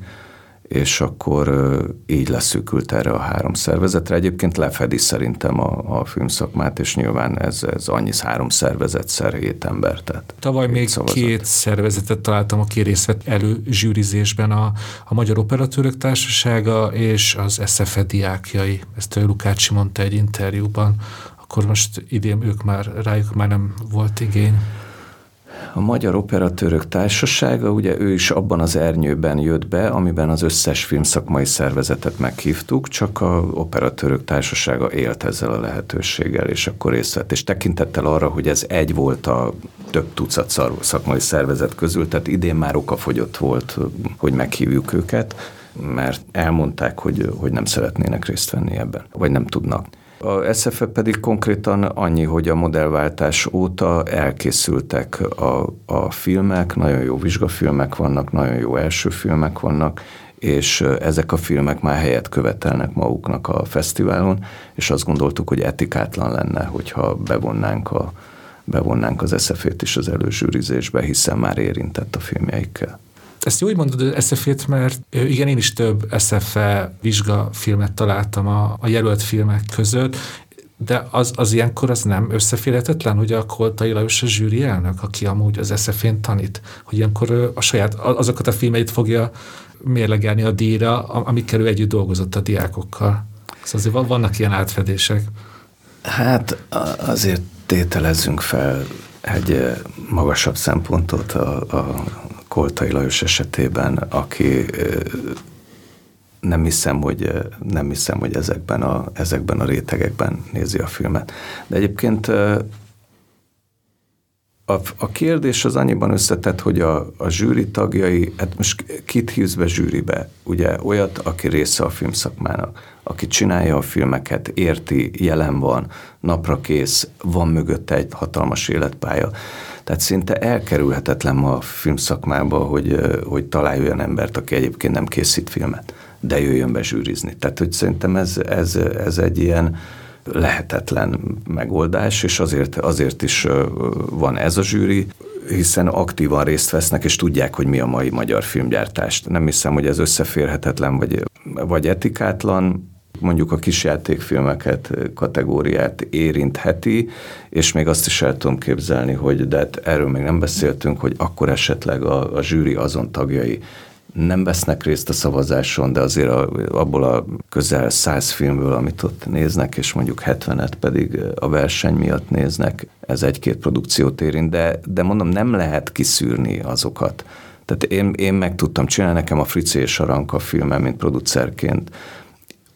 [SPEAKER 2] és akkor így leszűkült erre a három szervezetre. Egyébként lefedi szerintem a, a filmszakmát, és nyilván ez, ez annyi három szervezet szer hét ember. Tehát
[SPEAKER 1] Tavaly még szavazat. két szervezetet találtam, aki részt vett előzsűrizésben, a, a Magyar Operatőrök Társasága és az SFE diákjai. Ezt Lukácsi mondta egy interjúban. Akkor most idén ők már, rájuk már nem volt igény.
[SPEAKER 2] A Magyar Operatőrök Társasága, ugye ő is abban az ernyőben jött be, amiben az összes filmszakmai szervezetet meghívtuk, csak a Operatőrök Társasága élt ezzel a lehetőséggel, és akkor részt vett. És tekintettel arra, hogy ez egy volt a több tucat szakmai szervezet közül, tehát idén már okafogyott volt, hogy meghívjuk őket, mert elmondták, hogy, hogy nem szeretnének részt venni ebben, vagy nem tudnak. A SFE pedig konkrétan annyi, hogy a modellváltás óta elkészültek a, a filmek, nagyon jó vizsgafilmek vannak, nagyon jó első filmek vannak, és ezek a filmek már helyet követelnek maguknak a fesztiválon, és azt gondoltuk, hogy etikátlan lenne, hogyha bevonnánk, a, bevonnánk az SZF-t is az előzsűrizésbe, hiszen már érintett a filmjeikkel.
[SPEAKER 1] Ezt úgy mondod az SF-ét, mert igen, én is több SF-e vizsgafilmet találtam a, a jelölt filmek között, de az, az ilyenkor az nem összeférhetetlen, hogy a Koltai Lajos a zsűri elnök, aki amúgy az SF-én tanít, hogy ilyenkor a saját, azokat a filmeit fogja mérlegelni a díjra, amikkel ő együtt dolgozott a diákokkal. Szóval azért vannak ilyen átfedések.
[SPEAKER 2] Hát azért tételezzünk fel egy magasabb szempontot a, a Koltai Lajos esetében, aki nem hiszem, hogy, nem hiszem, hogy ezekben, a, ezekben a rétegekben nézi a filmet. De egyébként a, a kérdés az annyiban összetett, hogy a, a zsűri tagjai, hát most kit hívsz be zsűribe? Ugye olyat, aki része a filmszakmának, aki csinálja a filmeket, érti, jelen van, napra kész, van mögötte egy hatalmas életpálya. Tehát szinte elkerülhetetlen ma a filmszakmába, hogy, hogy találj olyan embert, aki egyébként nem készít filmet, de jöjjön be zsűrizni. Tehát, hogy szerintem ez, ez, ez egy ilyen lehetetlen megoldás, és azért, azért is van ez a zsűri, hiszen aktívan részt vesznek, és tudják, hogy mi a mai magyar filmgyártást. Nem hiszem, hogy ez összeférhetetlen, vagy, vagy etikátlan, mondjuk a kisjátékfilmeket kategóriát érintheti, és még azt is el tudom képzelni, hogy de hát erről még nem beszéltünk, hogy akkor esetleg a, a zsűri azon tagjai nem vesznek részt a szavazáson, de azért a, abból a közel száz filmből, amit ott néznek, és mondjuk 70-et pedig a verseny miatt néznek, ez egy-két produkciót érint, de, de mondom, nem lehet kiszűrni azokat. Tehát én, én meg tudtam csinálni, nekem a Frici és Aranka filmem, mint producerként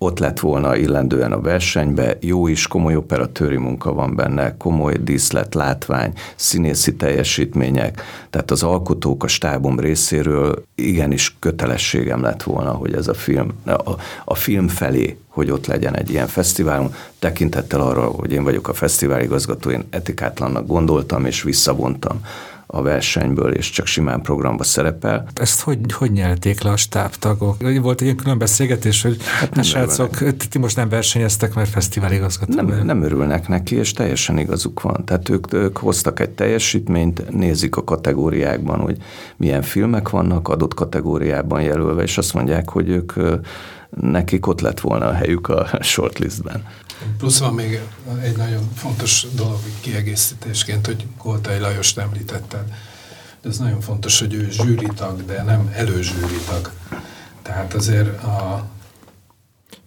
[SPEAKER 2] ott lett volna illendően a versenybe, jó is, komoly operatőri munka van benne, komoly díszlet, látvány, színészi teljesítmények, tehát az alkotók a stábom részéről igenis kötelességem lett volna, hogy ez a film, a, a film felé, hogy ott legyen egy ilyen fesztiválon, tekintettel arra, hogy én vagyok a fesztivál igazgató, én etikátlannak gondoltam és visszavontam a versenyből, és csak simán programba szerepel.
[SPEAKER 1] Ezt hogy, hogy nyelték le a stábtagok? Volt egy ilyen külön beszélgetés, hogy hát nem srácok, ti most nem versenyeztek, mert fesztivál igazgató.
[SPEAKER 2] Nem, nem örülnek neki, és teljesen igazuk van. Tehát ők, ők hoztak egy teljesítményt, nézik a kategóriákban, hogy milyen filmek vannak adott kategóriában jelölve, és azt mondják, hogy ők nekik ott lett volna a helyük a <laughs> shortlistben.
[SPEAKER 3] Plusz van még egy nagyon fontos dolog kiegészítésként, hogy Koltai Lajost említetted. De ez nagyon fontos, hogy ő zsűritag, de nem előzsűritag. Tehát azért a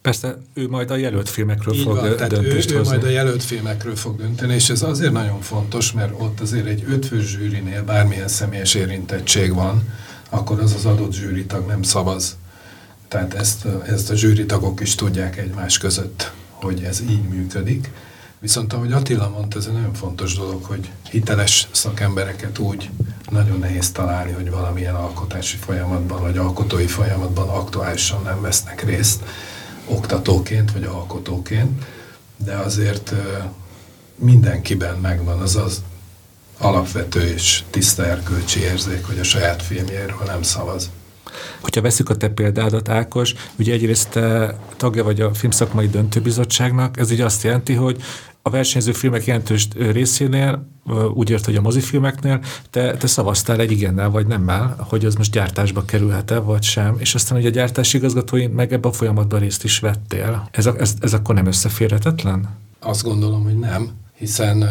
[SPEAKER 1] Persze ő majd a jelölt filmekről
[SPEAKER 3] Így
[SPEAKER 1] fog
[SPEAKER 3] van, tehát
[SPEAKER 1] döntést
[SPEAKER 3] ő, ő
[SPEAKER 1] hozni.
[SPEAKER 3] majd a jelölt filmekről fog dönteni, és ez azért nagyon fontos, mert ott azért egy ötfős zsűrinél bármilyen személyes érintettség van, akkor az az adott zsűritag nem szavaz. Tehát ezt, ezt a zsűritagok is tudják egymás között, hogy ez így működik. Viszont ahogy Attila mondta, ez egy nagyon fontos dolog, hogy hiteles szakembereket úgy nagyon nehéz találni, hogy valamilyen alkotási folyamatban, vagy alkotói folyamatban aktuálisan nem vesznek részt, oktatóként, vagy alkotóként, de azért mindenkiben megvan az az alapvető és tiszta erkölcsi érzék, hogy a saját filmjéről nem szavaz.
[SPEAKER 1] Hogyha veszük a te példádat, Ákos, ugye egyrészt te tagja vagy a Filmszakmai Döntőbizottságnak, ez ugye azt jelenti, hogy a versenyző filmek jelentős részénél, úgy ért, hogy a mozifilmeknél, te, te szavaztál egy igennel vagy nemmel, hogy az most gyártásba kerülhet-e, vagy sem, és aztán ugye a gyártási igazgatói meg ebbe a folyamatban részt is vettél. Ez, ez, ez akkor nem összeférhetetlen?
[SPEAKER 3] Azt gondolom, hogy nem, hiszen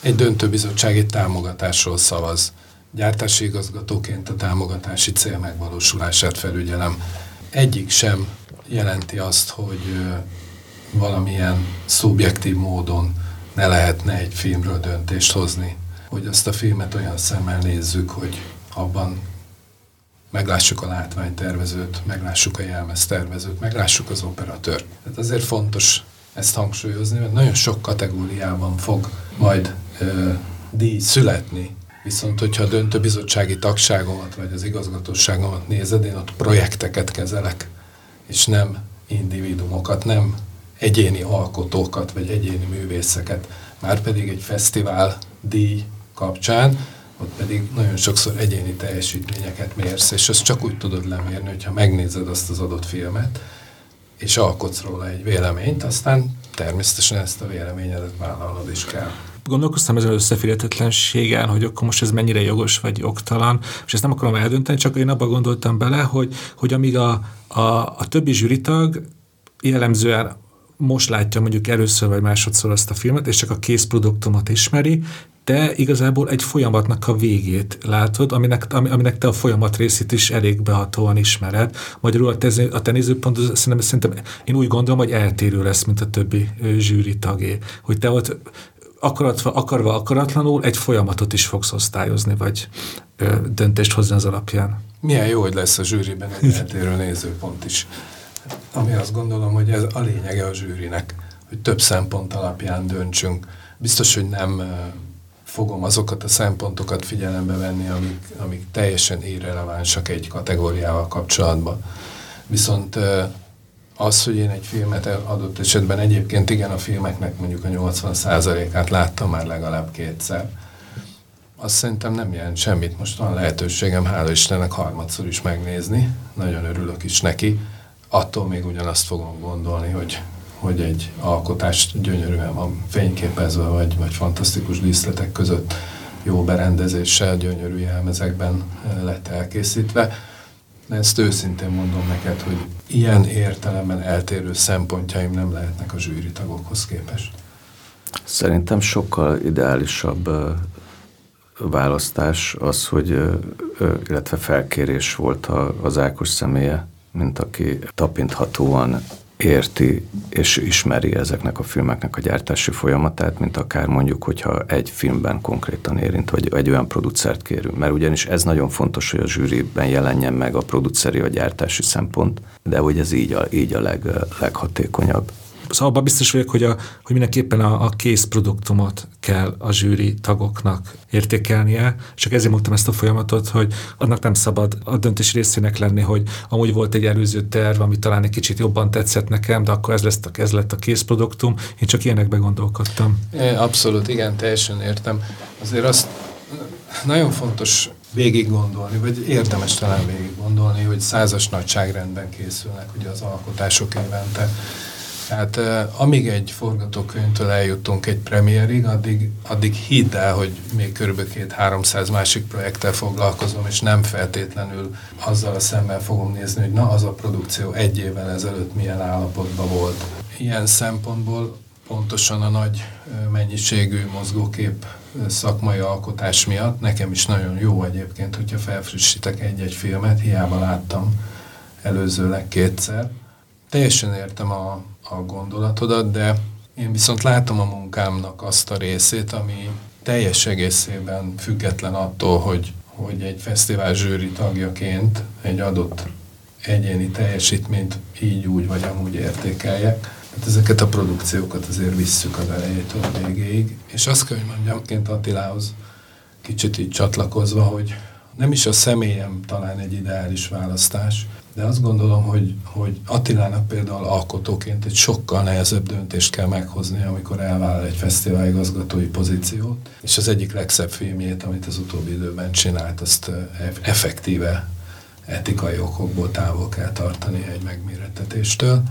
[SPEAKER 3] egy döntőbizottság egy támogatásról szavaz. Gyártási igazgatóként a támogatási cél megvalósulását felügyelem. Egyik sem jelenti azt, hogy valamilyen szubjektív módon ne lehetne egy filmről döntést hozni. Hogy azt a filmet olyan szemmel nézzük, hogy abban meglássuk a látványtervezőt, meglássuk a jelmeztervezőt, meglássuk az operatőrt. Tehát azért fontos ezt hangsúlyozni, mert nagyon sok kategóriában fog majd ö, díj születni. Viszont, hogyha a döntőbizottsági tagságomat vagy az igazgatóságomat nézed, én ott projekteket kezelek, és nem individumokat, nem egyéni alkotókat, vagy egyéni művészeket. Márpedig egy fesztivál díj kapcsán, ott pedig nagyon sokszor egyéni teljesítményeket mérsz, és ezt csak úgy tudod lemérni, hogyha megnézed azt az adott filmet, és alkotsz róla egy véleményt, aztán természetesen ezt a véleményedet vállalnod is kell.
[SPEAKER 1] Gondolkoztam ezen az összeférhetetlenségen, hogy akkor most ez mennyire jogos vagy jogtalan, és ezt nem akarom eldönteni, csak én abba gondoltam bele, hogy, hogy amíg a, a, a többi zsűritag jellemzően most látja mondjuk először vagy másodszor azt a filmet, és csak a készproduktumot ismeri, te igazából egy folyamatnak a végét látod, aminek, aminek te a folyamat részét is elég behatóan ismered. Magyarul a te, a te nézőpont, szerintem, szerintem én úgy gondolom, hogy eltérő lesz, mint a többi zsűri tagé. Hogy te ott akaratva, akarva akaratlanul egy folyamatot is fogsz osztályozni, vagy ö, döntést hozni az alapján.
[SPEAKER 3] Milyen jó, hogy lesz a zsűriben egy eltérő nézőpont is. Ami azt gondolom, hogy ez a lényege a zsűrinek, hogy több szempont alapján döntsünk. Biztos, hogy nem fogom azokat a szempontokat figyelembe venni, amik, amik teljesen irrelevánsak egy kategóriával kapcsolatban. Viszont az, hogy én egy filmet adott esetben egyébként igen, a filmeknek mondjuk a 80%-át láttam már legalább kétszer, azt szerintem nem jelent semmit. Most van lehetőségem, hála Istennek harmadszor is megnézni, nagyon örülök is neki. Attól még ugyanazt fogom gondolni, hogy hogy egy alkotást gyönyörűen van fényképezve, vagy, vagy fantasztikus díszletek között jó berendezéssel, gyönyörű jelmezekben eh, lett elkészítve. Ezt őszintén mondom neked, hogy ilyen értelemben eltérő szempontjaim nem lehetnek a zsűri tagokhoz képest.
[SPEAKER 2] Szerintem sokkal ideálisabb választás az, hogy, illetve felkérés volt az Ákos személye, mint aki tapinthatóan érti és ismeri ezeknek a filmeknek a gyártási folyamatát, mint akár mondjuk, hogyha egy filmben konkrétan érint, vagy egy olyan producert kérünk. Mert ugyanis ez nagyon fontos, hogy a zsűriben jelenjen meg a produceri, a gyártási szempont, de hogy ez így a, így a leg, leghatékonyabb.
[SPEAKER 1] Szóval abban biztos vagyok, hogy, a, hogy mindenképpen a, a készproduktumot kell a zsűri tagoknak értékelnie. Csak ezért mondtam ezt a folyamatot, hogy annak nem szabad a döntés részének lenni, hogy amúgy volt egy előző terv, ami talán egy kicsit jobban tetszett nekem, de akkor ez, lesz, ez lett a készproduktum. Én csak ilyenekbe gondolkodtam.
[SPEAKER 3] Abszolút, igen, teljesen értem. Azért azt nagyon fontos végig gondolni, vagy érdemes talán végig gondolni, hogy százas nagyságrendben készülnek ugye az alkotások évente. Tehát amíg egy forgatókönyvtől eljutunk egy premierig, addig, addig hidd el, hogy még kb. két-háromszáz másik projekttel foglalkozom, és nem feltétlenül azzal a szemmel fogom nézni, hogy na, az a produkció egy évvel ezelőtt milyen állapotban volt. Ilyen szempontból pontosan a nagy mennyiségű mozgókép szakmai alkotás miatt. Nekem is nagyon jó egyébként, hogyha felfrissítek egy-egy filmet, hiába láttam előzőleg kétszer. Teljesen értem a, a gondolatodat, de én viszont látom a munkámnak azt a részét, ami teljes egészében független attól, hogy, hogy egy fesztivál zsűri tagjaként egy adott egyéni teljesítményt így úgy vagy amúgy értékeljek Hát ezeket a produkciókat azért visszük az elejétől a végéig. És azt kell, hogy mondjam, ként Attilához kicsit így csatlakozva, hogy nem is a személyem talán egy ideális választás, de azt gondolom, hogy, hogy Attilának például alkotóként egy sokkal nehezebb döntést kell meghozni, amikor elvállal egy fesztivál igazgatói pozíciót, és az egyik legszebb filmjét, amit az utóbbi időben csinált, azt effektíve etikai okokból távol kell tartani egy megmérettetéstől.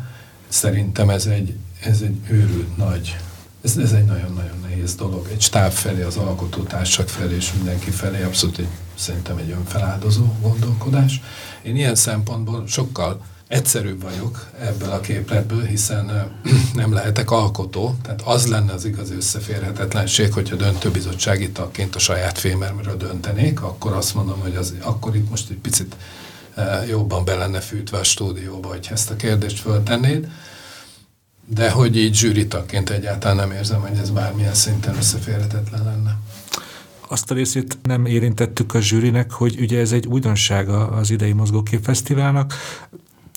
[SPEAKER 3] Szerintem ez egy, ez egy őrült nagy, ez, ez egy nagyon-nagyon nehéz dolog. Egy stáb felé, az alkotótársak felé és mindenki felé abszolút egy, szerintem egy önfeláldozó gondolkodás. Én ilyen szempontból sokkal egyszerűbb vagyok ebből a képletből, hiszen <clears throat> nem lehetek alkotó, tehát az lenne az igazi összeférhetetlenség, hogyha döntőbizottsági tagként a saját filmemről döntenék, akkor azt mondom, hogy az, akkor itt most egy picit jobban be lenne fűtve a stúdióba, hogy ezt a kérdést föltennéd. De hogy így zsűritaként egyáltalán nem érzem, hogy ez bármilyen szinten összeférhetetlen lenne.
[SPEAKER 1] Azt a részét nem érintettük a zsűrinek, hogy ugye ez egy újdonsága az idei mozgóképfesztiválnak.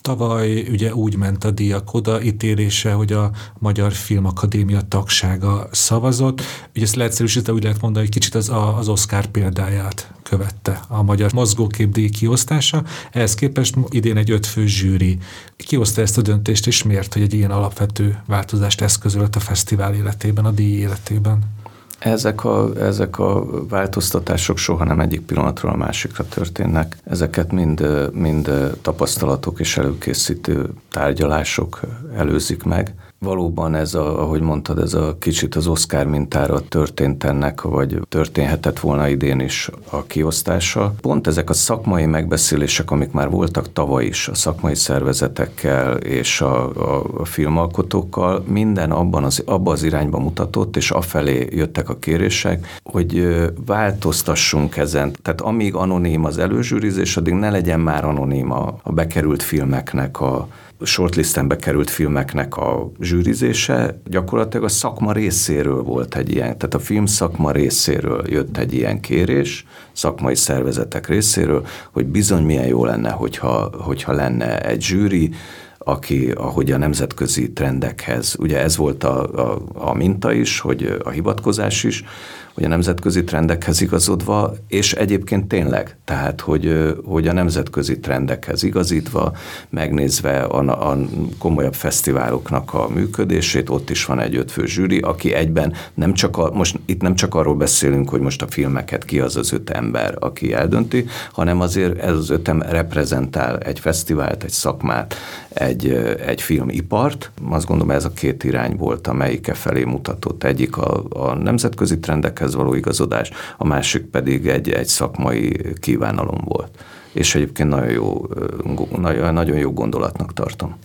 [SPEAKER 1] Tavaly ugye úgy ment a díjak oda ítélése, hogy a Magyar Filmakadémia tagsága szavazott. Ugye ezt leegyszerűsítve úgy lehet mondani, hogy kicsit az, a, az Oscar példáját követte a Magyar Mozgóképdíj kiosztása. Ehhez képest idén egy ötfő zsűri kioszta ezt a döntést, és miért, hogy egy ilyen alapvető változást eszközölt a fesztivál életében, a díj életében?
[SPEAKER 2] Ezek a, ezek a változtatások soha nem egyik pillanatról a másikra történnek. Ezeket mind, mind tapasztalatok és előkészítő tárgyalások előzik meg valóban ez, a, ahogy mondtad, ez a kicsit az Oscar mintára történt ennek, vagy történhetett volna idén is a kiosztása. Pont ezek a szakmai megbeszélések, amik már voltak tavaly is a szakmai szervezetekkel és a, a, a filmalkotókkal, minden abban az, abban az irányba mutatott, és afelé jöttek a kérések, hogy változtassunk ezen. Tehát amíg anonim az előzsűrizés, addig ne legyen már anonim a, a bekerült filmeknek a shortlisten bekerült filmeknek a zsűrizése. Gyakorlatilag a szakma részéről volt egy ilyen, tehát a film szakma részéről jött egy ilyen kérés, szakmai szervezetek részéről, hogy bizony milyen jó lenne, hogyha, hogyha lenne egy zsűri, aki, ahogy a nemzetközi trendekhez, ugye ez volt a, a, a minta is, hogy a hivatkozás is, hogy a nemzetközi trendekhez igazodva, és egyébként tényleg, tehát hogy, hogy a nemzetközi trendekhez igazítva, megnézve a, a komolyabb fesztiváloknak a működését, ott is van egy ötfő zsűri, aki egyben nem csak a, most itt nem csak arról beszélünk, hogy most a filmeket ki az az öt ember, aki eldönti, hanem azért ez az ötem reprezentál egy fesztivált, egy szakmát, egy, egy filmipart. Azt gondolom ez a két irány volt, amelyike felé mutatott. Egyik a, a nemzetközi trendekhez célhez való igazodás, a másik pedig egy, egy szakmai kívánalom volt. És egyébként nagyon jó, nagyon, nagyon jó gondolatnak tartom.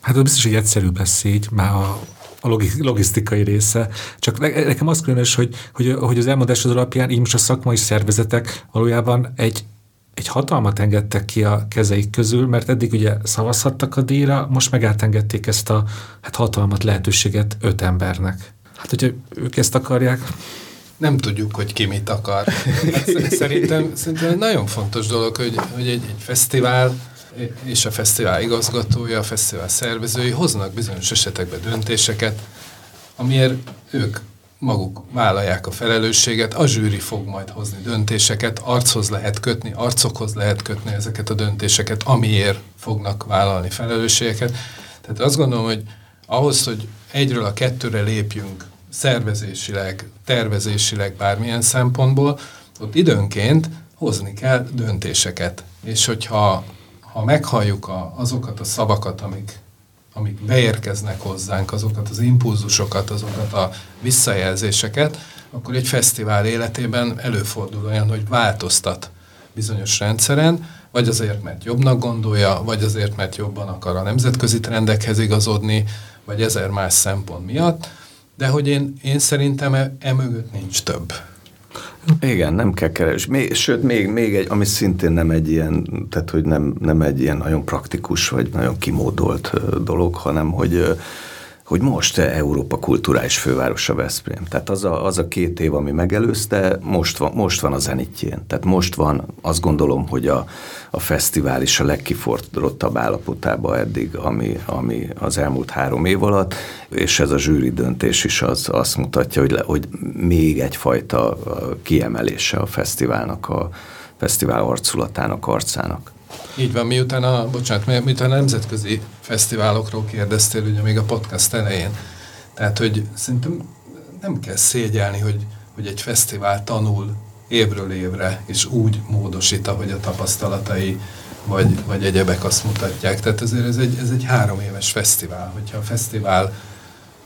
[SPEAKER 1] Hát az biztos, hogy egyszerűbb lesz így, már a a logisztikai része. Csak nekem az különös, hogy, hogy, hogy az elmondásod alapján így most a szakmai szervezetek valójában egy, egy hatalmat engedtek ki a kezeik közül, mert eddig ugye szavazhattak a díjra, most meg átengedték ezt a hát hatalmat, lehetőséget öt embernek. Hát, hogyha ők ezt akarják,
[SPEAKER 3] nem tudjuk, hogy ki mit akar. Hát <laughs> szerintem, szerintem nagyon fontos dolog, hogy, hogy egy, egy fesztivál és a fesztivál igazgatója, a fesztivál szervezői hoznak bizonyos esetekben döntéseket, amiért ők maguk vállalják a felelősséget, a zsűri fog majd hozni döntéseket, archoz lehet kötni, arcokhoz lehet kötni ezeket a döntéseket, amiért fognak vállalni felelősségeket. Tehát azt gondolom, hogy ahhoz, hogy egyről a kettőre lépjünk szervezésileg, tervezésileg bármilyen szempontból, Szóval időnként hozni kell döntéseket. És hogyha ha meghalljuk a, azokat a szavakat, amik, amik beérkeznek hozzánk, azokat az impulzusokat, azokat a visszajelzéseket, akkor egy fesztivál életében előfordul olyan, hogy változtat bizonyos rendszeren, vagy azért, mert jobbnak gondolja, vagy azért, mert jobban akar a nemzetközi trendekhez igazodni, vagy ezer más szempont miatt, de hogy én, én szerintem e, e mögött nincs több.
[SPEAKER 2] Igen, nem kell keresni. Sőt, még, még egy, ami szintén nem egy ilyen, tehát hogy nem, nem egy ilyen nagyon praktikus, vagy nagyon kimódolt dolog, hanem hogy hogy most Európa kulturális fővárosa Veszprém. Tehát az a, az a két év, ami megelőzte, most van, most van a zenitjén. Tehát most van, azt gondolom, hogy a, a fesztivál is a legkifordultabb állapotában eddig, ami, ami az elmúlt három év alatt, és ez a zsűri döntés is az, azt mutatja, hogy, le, hogy még egyfajta kiemelése a fesztiválnak, a fesztivál arculatának, arcának.
[SPEAKER 3] Így van, miután a, bocsánat, miután a nemzetközi fesztiválokról kérdeztél, ugye még a podcast elején. Tehát, hogy szerintem nem kell szégyelni, hogy, hogy egy fesztivál tanul évről évre, és úgy módosít, ahogy a tapasztalatai vagy, vagy egyebek azt mutatják. Tehát ezért ez egy, ez egy három éves fesztivál. Hogyha a fesztivál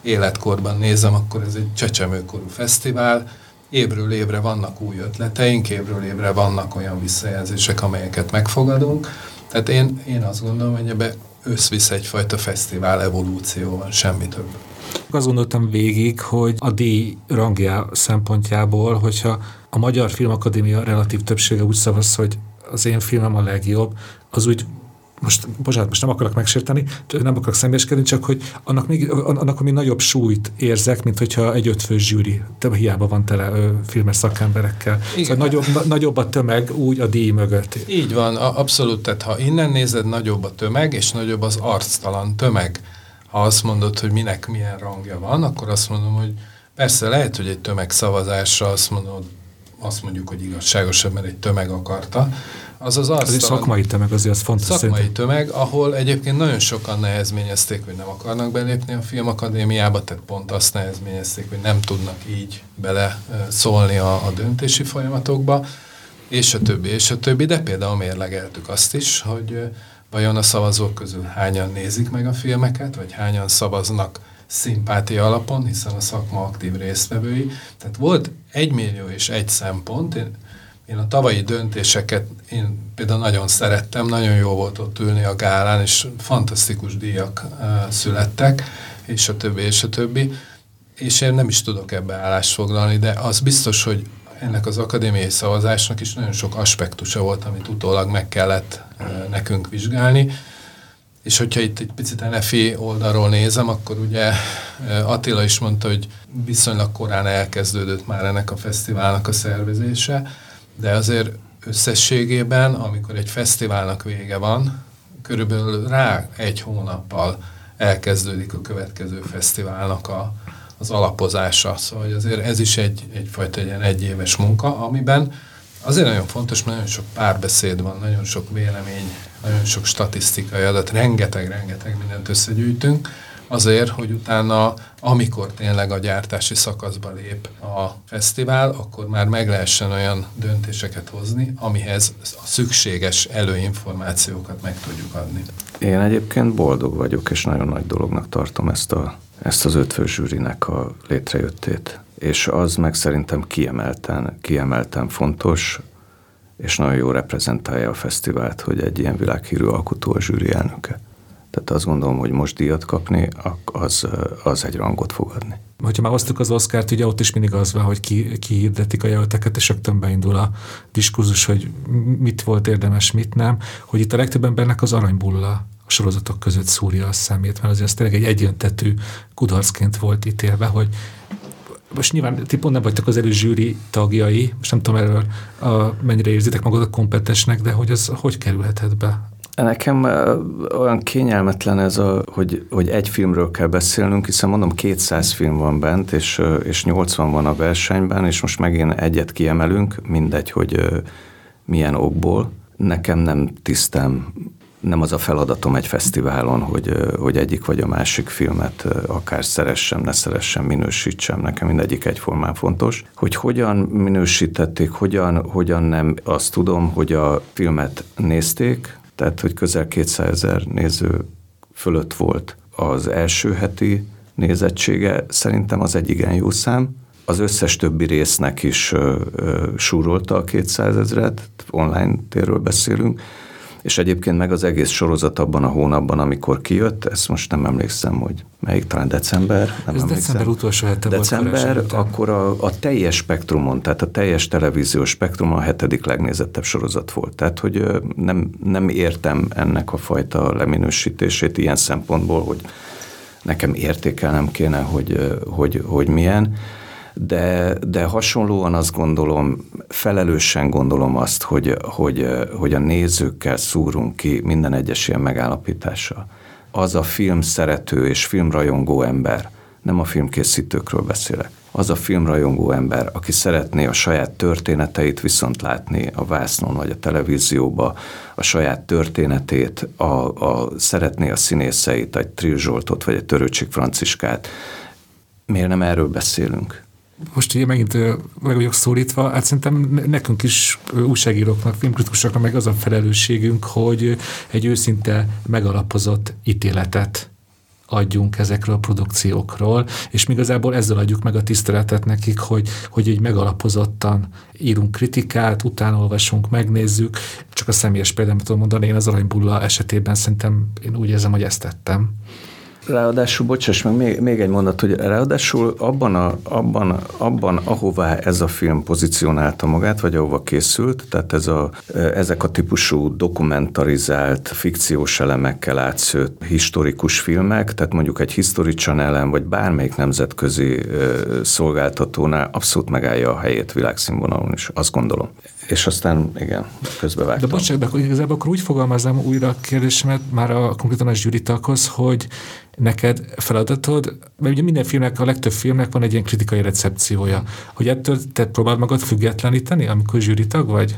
[SPEAKER 3] életkorban nézem, akkor ez egy csecsemőkorú fesztivál, évről évre vannak új ötleteink, évről évre vannak olyan visszajelzések, amelyeket megfogadunk. Tehát én, én azt gondolom, hogy ebbe összvisz egyfajta fesztivál evolúció van, semmi több.
[SPEAKER 1] Azt gondoltam végig, hogy a díj rangja szempontjából, hogyha a Magyar Filmakadémia relatív többsége úgy szavaz, hogy az én filmem a legjobb, az úgy most, bocsánat, most nem akarok megsérteni, nem akarok személyeskedni, csak hogy annak még, annak még nagyobb súlyt érzek, mint hogyha egy ötfős zsűri, de hiába van tele ö, filmes szakemberekkel. Igen. Szóval nagyobb, na, nagyobb a tömeg úgy a díj mögött.
[SPEAKER 3] Így van, abszolút, tehát ha innen nézed, nagyobb a tömeg, és nagyobb az arctalan tömeg. Ha azt mondod, hogy minek milyen rangja van, akkor azt mondom, hogy persze lehet, hogy egy tömegszavazásra azt mondod, azt mondjuk, hogy igazságosabb, mert egy tömeg akarta,
[SPEAKER 1] az az Az egy szakmai tömeg, azért az fontos.
[SPEAKER 3] Szakmai szerintem. tömeg, ahol egyébként nagyon sokan nehezményezték, hogy nem akarnak belépni a filmakadémiába, tehát pont azt nehezményezték, hogy nem tudnak így bele szólni a, a döntési folyamatokba, és a többi, és a többi, de például mérlegeltük azt is, hogy vajon a szavazók közül hányan nézik meg a filmeket, vagy hányan szavaznak szimpátia alapon, hiszen a szakma aktív résztvevői. Tehát volt egy millió és egy szempont, én én a tavalyi döntéseket én például nagyon szerettem, nagyon jó volt ott ülni a gálán, és fantasztikus díjak születtek, és a többi, és a többi. És én nem is tudok ebbe állást foglalni, de az biztos, hogy ennek az akadémiai szavazásnak is nagyon sok aspektusa volt, amit utólag meg kellett nekünk vizsgálni. És hogyha itt egy picit NFI oldalról nézem, akkor ugye Attila is mondta, hogy viszonylag korán elkezdődött már ennek a fesztiválnak a szervezése, de azért összességében, amikor egy fesztiválnak vége van, körülbelül rá egy hónappal elkezdődik a következő fesztiválnak a, az alapozása. Szóval azért ez is egy, egyfajta egy ilyen egyéves munka, amiben azért nagyon fontos, mert nagyon sok párbeszéd van, nagyon sok vélemény, nagyon sok statisztikai adat, rengeteg-rengeteg mindent összegyűjtünk, azért, hogy utána, amikor tényleg a gyártási szakaszba lép a fesztivál, akkor már meg lehessen olyan döntéseket hozni, amihez a szükséges előinformációkat meg tudjuk adni.
[SPEAKER 2] Én egyébként boldog vagyok, és nagyon nagy dolognak tartom ezt, a, ezt az ötfő zsűrinek a létrejöttét. És az meg szerintem kiemelten, kiemelten fontos, és nagyon jó reprezentálja a fesztivált, hogy egy ilyen világhírű alkotó a zsűri elnöke. Tehát azt gondolom, hogy most díjat kapni, az, az egy rangot fog adni.
[SPEAKER 1] Hogyha már hoztuk az Oscárt, ugye ott is mindig az van, hogy ki, ki a jelölteket, és rögtön beindul a diskurzus, hogy mit volt érdemes, mit nem, hogy itt a legtöbb embernek az aranybulla a sorozatok között szúrja a szemét, mert azért ez tényleg egy egyöntetű kudarcként volt ítélve, hogy most nyilván ti pont nem vagytok az előzsűri tagjai, most nem tudom erről a, mennyire érzitek magadat kompetensnek, de hogy ez hogy kerülhetett be
[SPEAKER 2] Nekem olyan kényelmetlen ez, a, hogy, hogy egy filmről kell beszélnünk, hiszen mondom 200 film van bent, és, és 80 van a versenyben, és most megint egyet kiemelünk, mindegy, hogy milyen okból. Nekem nem tisztem nem az a feladatom egy fesztiválon, hogy, hogy egyik vagy a másik filmet akár szeressem, ne szeressem, minősítsem, nekem mindegyik egyformán fontos. Hogy hogyan minősítették, hogyan, hogyan nem, azt tudom, hogy a filmet nézték, tehát hogy közel 200 ezer néző fölött volt az első heti nézettsége, szerintem az egy igen jó szám. Az összes többi résznek is súrolta a 200 ezret, online térről beszélünk, és egyébként meg az egész sorozat abban a hónapban, amikor kijött, ezt most nem emlékszem, hogy melyik, talán december, nem
[SPEAKER 1] Ez
[SPEAKER 2] emlékszem.
[SPEAKER 1] december utolsó hete
[SPEAKER 2] December,
[SPEAKER 1] volt
[SPEAKER 2] akkor a, a teljes spektrumon, tehát a teljes televíziós spektrumon a hetedik legnézettebb sorozat volt. Tehát, hogy nem, nem értem ennek a fajta leminősítését ilyen szempontból, hogy nekem értékelnem kéne, hogy, hogy, hogy milyen de, de hasonlóan azt gondolom, felelősen gondolom azt, hogy, hogy, hogy a nézőkkel szúrunk ki minden egyes ilyen megállapítással. Az a film szerető és filmrajongó ember, nem a filmkészítőkről beszélek, az a filmrajongó ember, aki szeretné a saját történeteit viszont látni a vásznon vagy a televízióba, a saját történetét, a, a, szeretné a színészeit, egy Trill Zsoltot vagy egy Törőcsik Franciskát. Miért nem erről beszélünk?
[SPEAKER 1] Most ugye megint meg vagyok szólítva, hát szerintem nekünk is újságíróknak, filmkritikusoknak meg az a felelősségünk, hogy egy őszinte megalapozott ítéletet adjunk ezekről a produkciókról, és igazából ezzel adjuk meg a tiszteletet nekik, hogy, hogy egy megalapozottan írunk kritikát, utána olvasunk, megnézzük. Csak a személyes példát tudom mondani, én az aranybulla esetében szerintem én úgy érzem, hogy ezt tettem.
[SPEAKER 2] Ráadásul, bocsáss meg, még, még egy mondat, hogy ráadásul abban, a, abban, abban, ahová ez a film pozícionálta magát, vagy ahova készült, tehát ez a, ezek a típusú dokumentarizált, fikciós elemekkel átszőtt historikus filmek, tehát mondjuk egy History channel vagy bármelyik nemzetközi szolgáltatónál abszolút megállja a helyét világszínvonalon is, azt gondolom. És aztán, igen, közbevágtam.
[SPEAKER 1] De bocsánat, akkor igazából akkor úgy fogalmaznám újra a kérdésemet már a konkrétan a zsűritakhoz, hogy neked feladatod, mert ugye minden filmnek, a legtöbb filmnek van egy ilyen kritikai recepciója, hogy ettől te próbáld magad függetleníteni, amikor zsűritag vagy?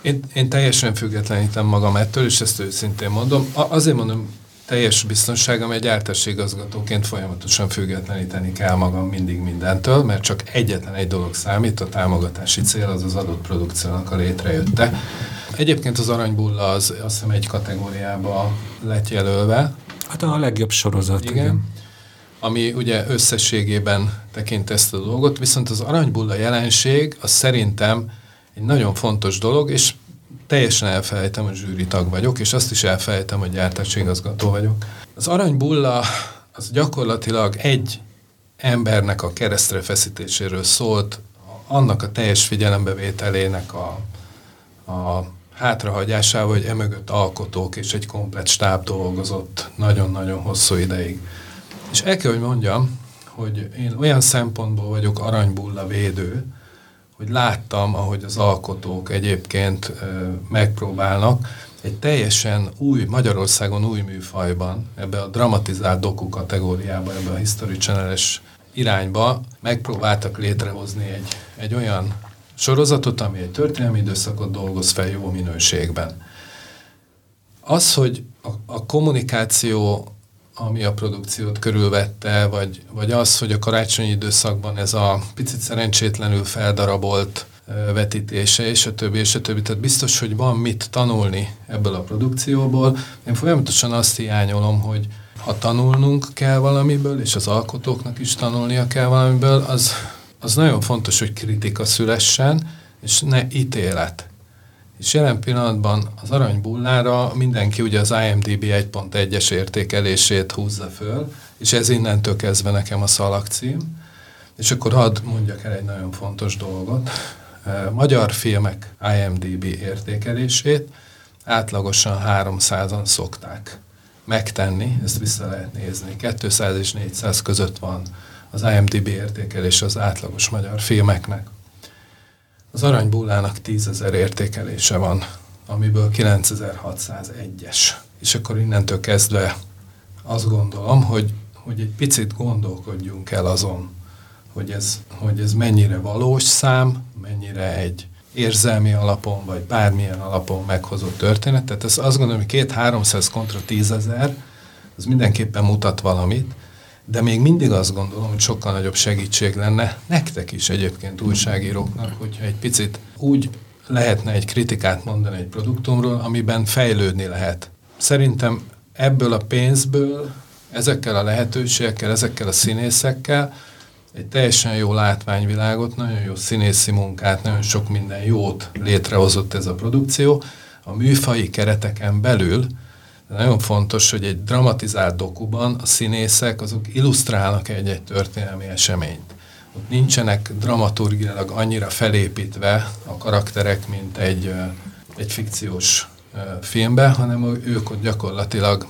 [SPEAKER 3] Én, én teljesen függetlenítem magam ettől, és ezt őszintén mondom. A, azért mondom, teljes biztonságom, egy igazgatóként folyamatosan függetleníteni kell magam mindig mindentől, mert csak egyetlen egy dolog számít, a támogatási cél az az adott produkciónak a létrejötte. Egyébként az aranybulla az azt hiszem egy kategóriába lett jelölve.
[SPEAKER 1] Hát a legjobb sorozat.
[SPEAKER 3] Igen. igen. Ami ugye összességében tekint ezt a dolgot, viszont az aranybulla jelenség az szerintem egy nagyon fontos dolog, és teljesen elfelejtem, hogy zsűri tag vagyok, és azt is elfelejtem, hogy gyártásigazgató vagyok. Az aranybulla az gyakorlatilag egy embernek a keresztre feszítéséről szólt, annak a teljes figyelembevételének a, a hátrahagyásával, hogy emögött alkotók és egy komplet stáb dolgozott nagyon-nagyon hosszú ideig. És el kell, hogy mondjam, hogy én olyan szempontból vagyok aranybulla védő, hogy láttam, ahogy az alkotók egyébként megpróbálnak egy teljesen új, Magyarországon új műfajban, ebbe a dramatizált doku kategóriába, ebbe a History channel irányba megpróbáltak létrehozni egy, egy olyan sorozatot, ami egy történelmi időszakot dolgoz fel jó minőségben. Az, hogy a, a kommunikáció ami a produkciót körülvette, vagy, vagy az, hogy a karácsonyi időszakban ez a picit szerencsétlenül feldarabolt vetítése, és a többi, és a többi. Tehát biztos, hogy van mit tanulni ebből a produkcióból. Én folyamatosan azt hiányolom, hogy ha tanulnunk kell valamiből, és az alkotóknak is tanulnia kell valamiből, az, az nagyon fontos, hogy kritika szülessen, és ne ítélet. És jelen pillanatban az aranybullára mindenki ugye az IMDB 1.1-es értékelését húzza föl, és ez innentől kezdve nekem a szalagcím. És akkor hadd mondjak el egy nagyon fontos dolgot. Magyar filmek IMDB értékelését átlagosan 300-an szokták megtenni, ezt vissza lehet nézni. 200 és 400 között van az IMDB értékelés az átlagos magyar filmeknek. Az aranybullának 10 ezer értékelése van, amiből 9601-es. És akkor innentől kezdve azt gondolom, hogy, hogy egy picit gondolkodjunk el azon, hogy ez, hogy ez mennyire valós szám, mennyire egy érzelmi alapon, vagy bármilyen alapon meghozott történet. Tehát ez azt gondolom, hogy két 300 kontra tízezer, az mindenképpen mutat valamit, de még mindig azt gondolom, hogy sokkal nagyobb segítség lenne nektek is egyébként újságíróknak, hogyha egy picit úgy lehetne egy kritikát mondani egy produktumról, amiben fejlődni lehet. Szerintem ebből a pénzből, ezekkel a lehetőségekkel, ezekkel a színészekkel egy teljesen jó látványvilágot, nagyon jó színészi munkát, nagyon sok minden jót létrehozott ez a produkció. A műfai kereteken belül de nagyon fontos, hogy egy dramatizált dokuban a színészek azok illusztrálnak egy-egy történelmi eseményt. Ott nincsenek dramaturgilag annyira felépítve a karakterek, mint egy, egy fikciós filmbe, hanem ők ott gyakorlatilag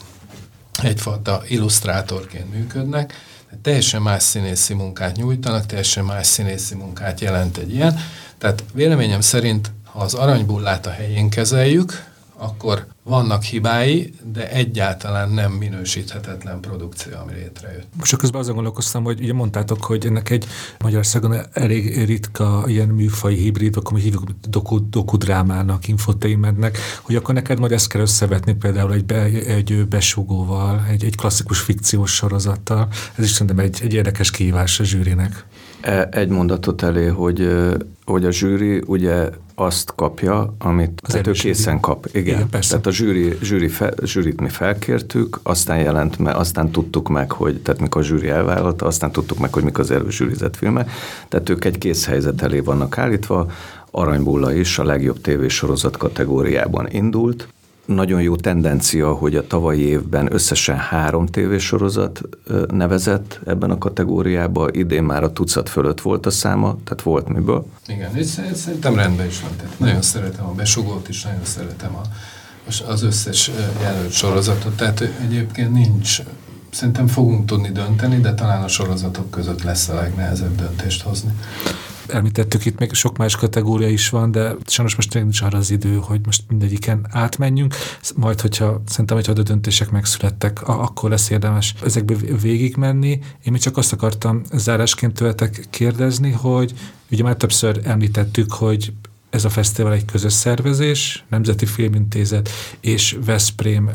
[SPEAKER 3] egyfajta illusztrátorként működnek, teljesen más színészi munkát nyújtanak, teljesen más színészi munkát jelent egy ilyen. Tehát véleményem szerint, ha az aranybullát a helyén kezeljük, akkor vannak hibái, de egyáltalán nem minősíthetetlen produkció, ami létrejött.
[SPEAKER 1] Most közben azon gondolkoztam, hogy ugye mondtátok, hogy ennek egy Magyarországon elég ritka ilyen műfai hibrid, akkor mi hívjuk doku, dokudrámának, infotainmentnek, hogy akkor neked majd ezt kell összevetni például egy, be, egy besugóval, egy, egy klasszikus fikciós sorozattal. Ez is szerintem egy, egy érdekes kihívás a zsűrinek.
[SPEAKER 2] E, egy mondatot elé, hogy, hogy a zsűri ugye azt kapja, amit az tehát ő készen kap. Igen, Igen persze. tehát a zsűri, zsűri fel, zsűrit mi felkértük, aztán jelent, mert aztán tudtuk meg, hogy, tehát mikor a zsűri elvállalta, aztán tudtuk meg, hogy mik az előzsűrizett filmek, tehát ők egy kész helyzet elé vannak állítva, Aranybulla is a legjobb tévésorozat kategóriában indult, nagyon jó tendencia, hogy a tavalyi évben összesen három tévésorozat nevezett ebben a kategóriában, idén már a tucat fölött volt a száma, tehát volt miből.
[SPEAKER 3] Igen, és szerintem rendben is van. Tehát nagyon szeretem a besugót is, nagyon szeretem a, az összes jelölt sorozatot, tehát egyébként nincs, szerintem fogunk tudni dönteni, de talán a sorozatok között lesz a legnehezebb döntést hozni
[SPEAKER 1] említettük itt még sok más kategória is van, de sajnos most nincs arra az idő, hogy most mindegyiken átmenjünk. Majd, hogyha szerintem, hogyha a döntések megszülettek, akkor lesz érdemes ezekbe végigmenni. Én még csak azt akartam zárásként tőletek kérdezni, hogy ugye már többször említettük, hogy ez a fesztivál egy közös szervezés, Nemzeti Filmintézet és Veszprém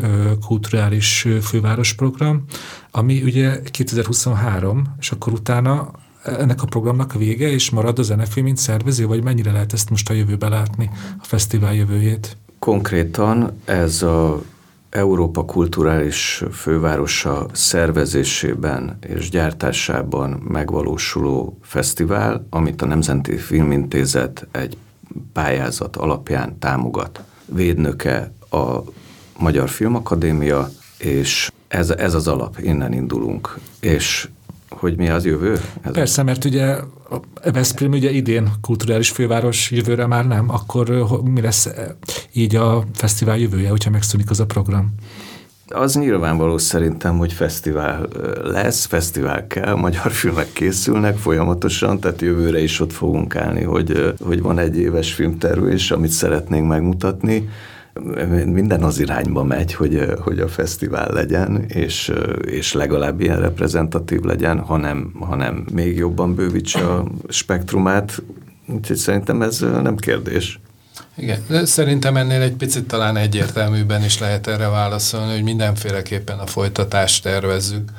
[SPEAKER 1] kulturális fővárosprogram, ami ugye 2023, és akkor utána ennek a programnak vége, és marad a zenefilm, mint szervező, vagy mennyire lehet ezt most a jövőbe látni, a fesztivál jövőjét?
[SPEAKER 2] Konkrétan ez a Európa kulturális fővárosa szervezésében és gyártásában megvalósuló fesztivál, amit a Nemzeti Filmintézet egy pályázat alapján támogat. Védnöke a Magyar Filmakadémia, és ez, ez az alap, innen indulunk. És hogy mi az jövő?
[SPEAKER 1] Ez Persze, mert ugye a Veszprém ugye idén kulturális főváros, jövőre már nem, akkor mi lesz így a fesztivál jövője, hogyha megszűnik az a program?
[SPEAKER 2] Az nyilvánvaló szerintem, hogy fesztivál lesz, fesztivál kell, magyar filmek készülnek folyamatosan, tehát jövőre is ott fogunk állni, hogy, hogy van egy éves filmtervés, amit szeretnénk megmutatni, minden az irányba megy, hogy, hogy a fesztivál legyen, és, és legalább ilyen reprezentatív legyen, hanem, hanem még jobban bővítse a spektrumát, úgyhogy szerintem ez nem kérdés.
[SPEAKER 3] Igen, szerintem ennél egy picit talán egyértelműben is lehet erre válaszolni, hogy mindenféleképpen a folytatást tervezzük.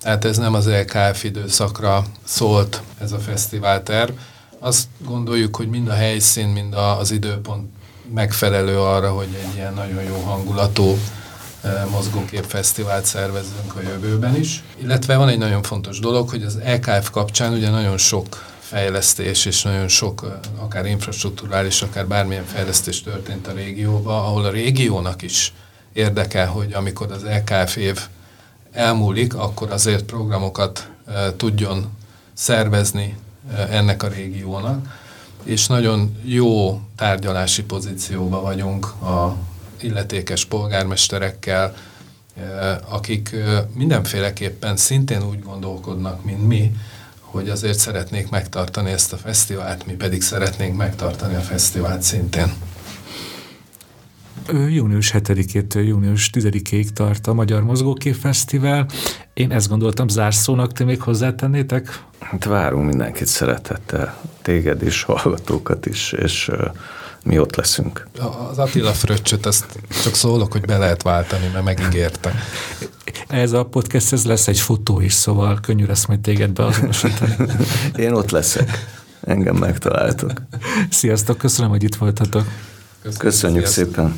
[SPEAKER 3] Tehát ez nem az LKF időszakra szólt ez a fesztiválterv. Azt gondoljuk, hogy mind a helyszín, mind az időpont megfelelő arra, hogy egy ilyen nagyon jó hangulatú eh, mozgóképfesztivált szervezzünk a jövőben is. Illetve van egy nagyon fontos dolog, hogy az EKF kapcsán ugye nagyon sok fejlesztés és nagyon sok, eh, akár infrastruktúrális, akár bármilyen fejlesztés történt a régióban, ahol a régiónak is érdekel, hogy amikor az EKF év elmúlik, akkor azért programokat e, tudjon szervezni ennek a régiónak és nagyon jó tárgyalási pozícióban vagyunk a illetékes polgármesterekkel, eh, akik eh, mindenféleképpen szintén úgy gondolkodnak, mint mi, hogy azért szeretnék megtartani ezt a fesztivált, mi pedig szeretnénk megtartani a fesztivált szintén.
[SPEAKER 1] Június 7-től június 10-ig tart a Magyar Mozgókép Fesztivál, Én ezt gondoltam zárszónak, ti még hozzátennétek?
[SPEAKER 2] Hát várunk mindenkit szeretettel, téged is, hallgatókat is, és mi ott leszünk.
[SPEAKER 3] Az Attila fröccsöt, ezt csak szólok, hogy be lehet váltani, mert megígérte.
[SPEAKER 1] Ez a podcast, ez lesz egy fotó is, szóval könnyű lesz majd téged beazonosítani. <laughs>
[SPEAKER 2] Én ott leszek. Engem megtaláltok.
[SPEAKER 1] Sziasztok, köszönöm, hogy itt voltatok.
[SPEAKER 2] Köszönjük, Köszönjük szépen.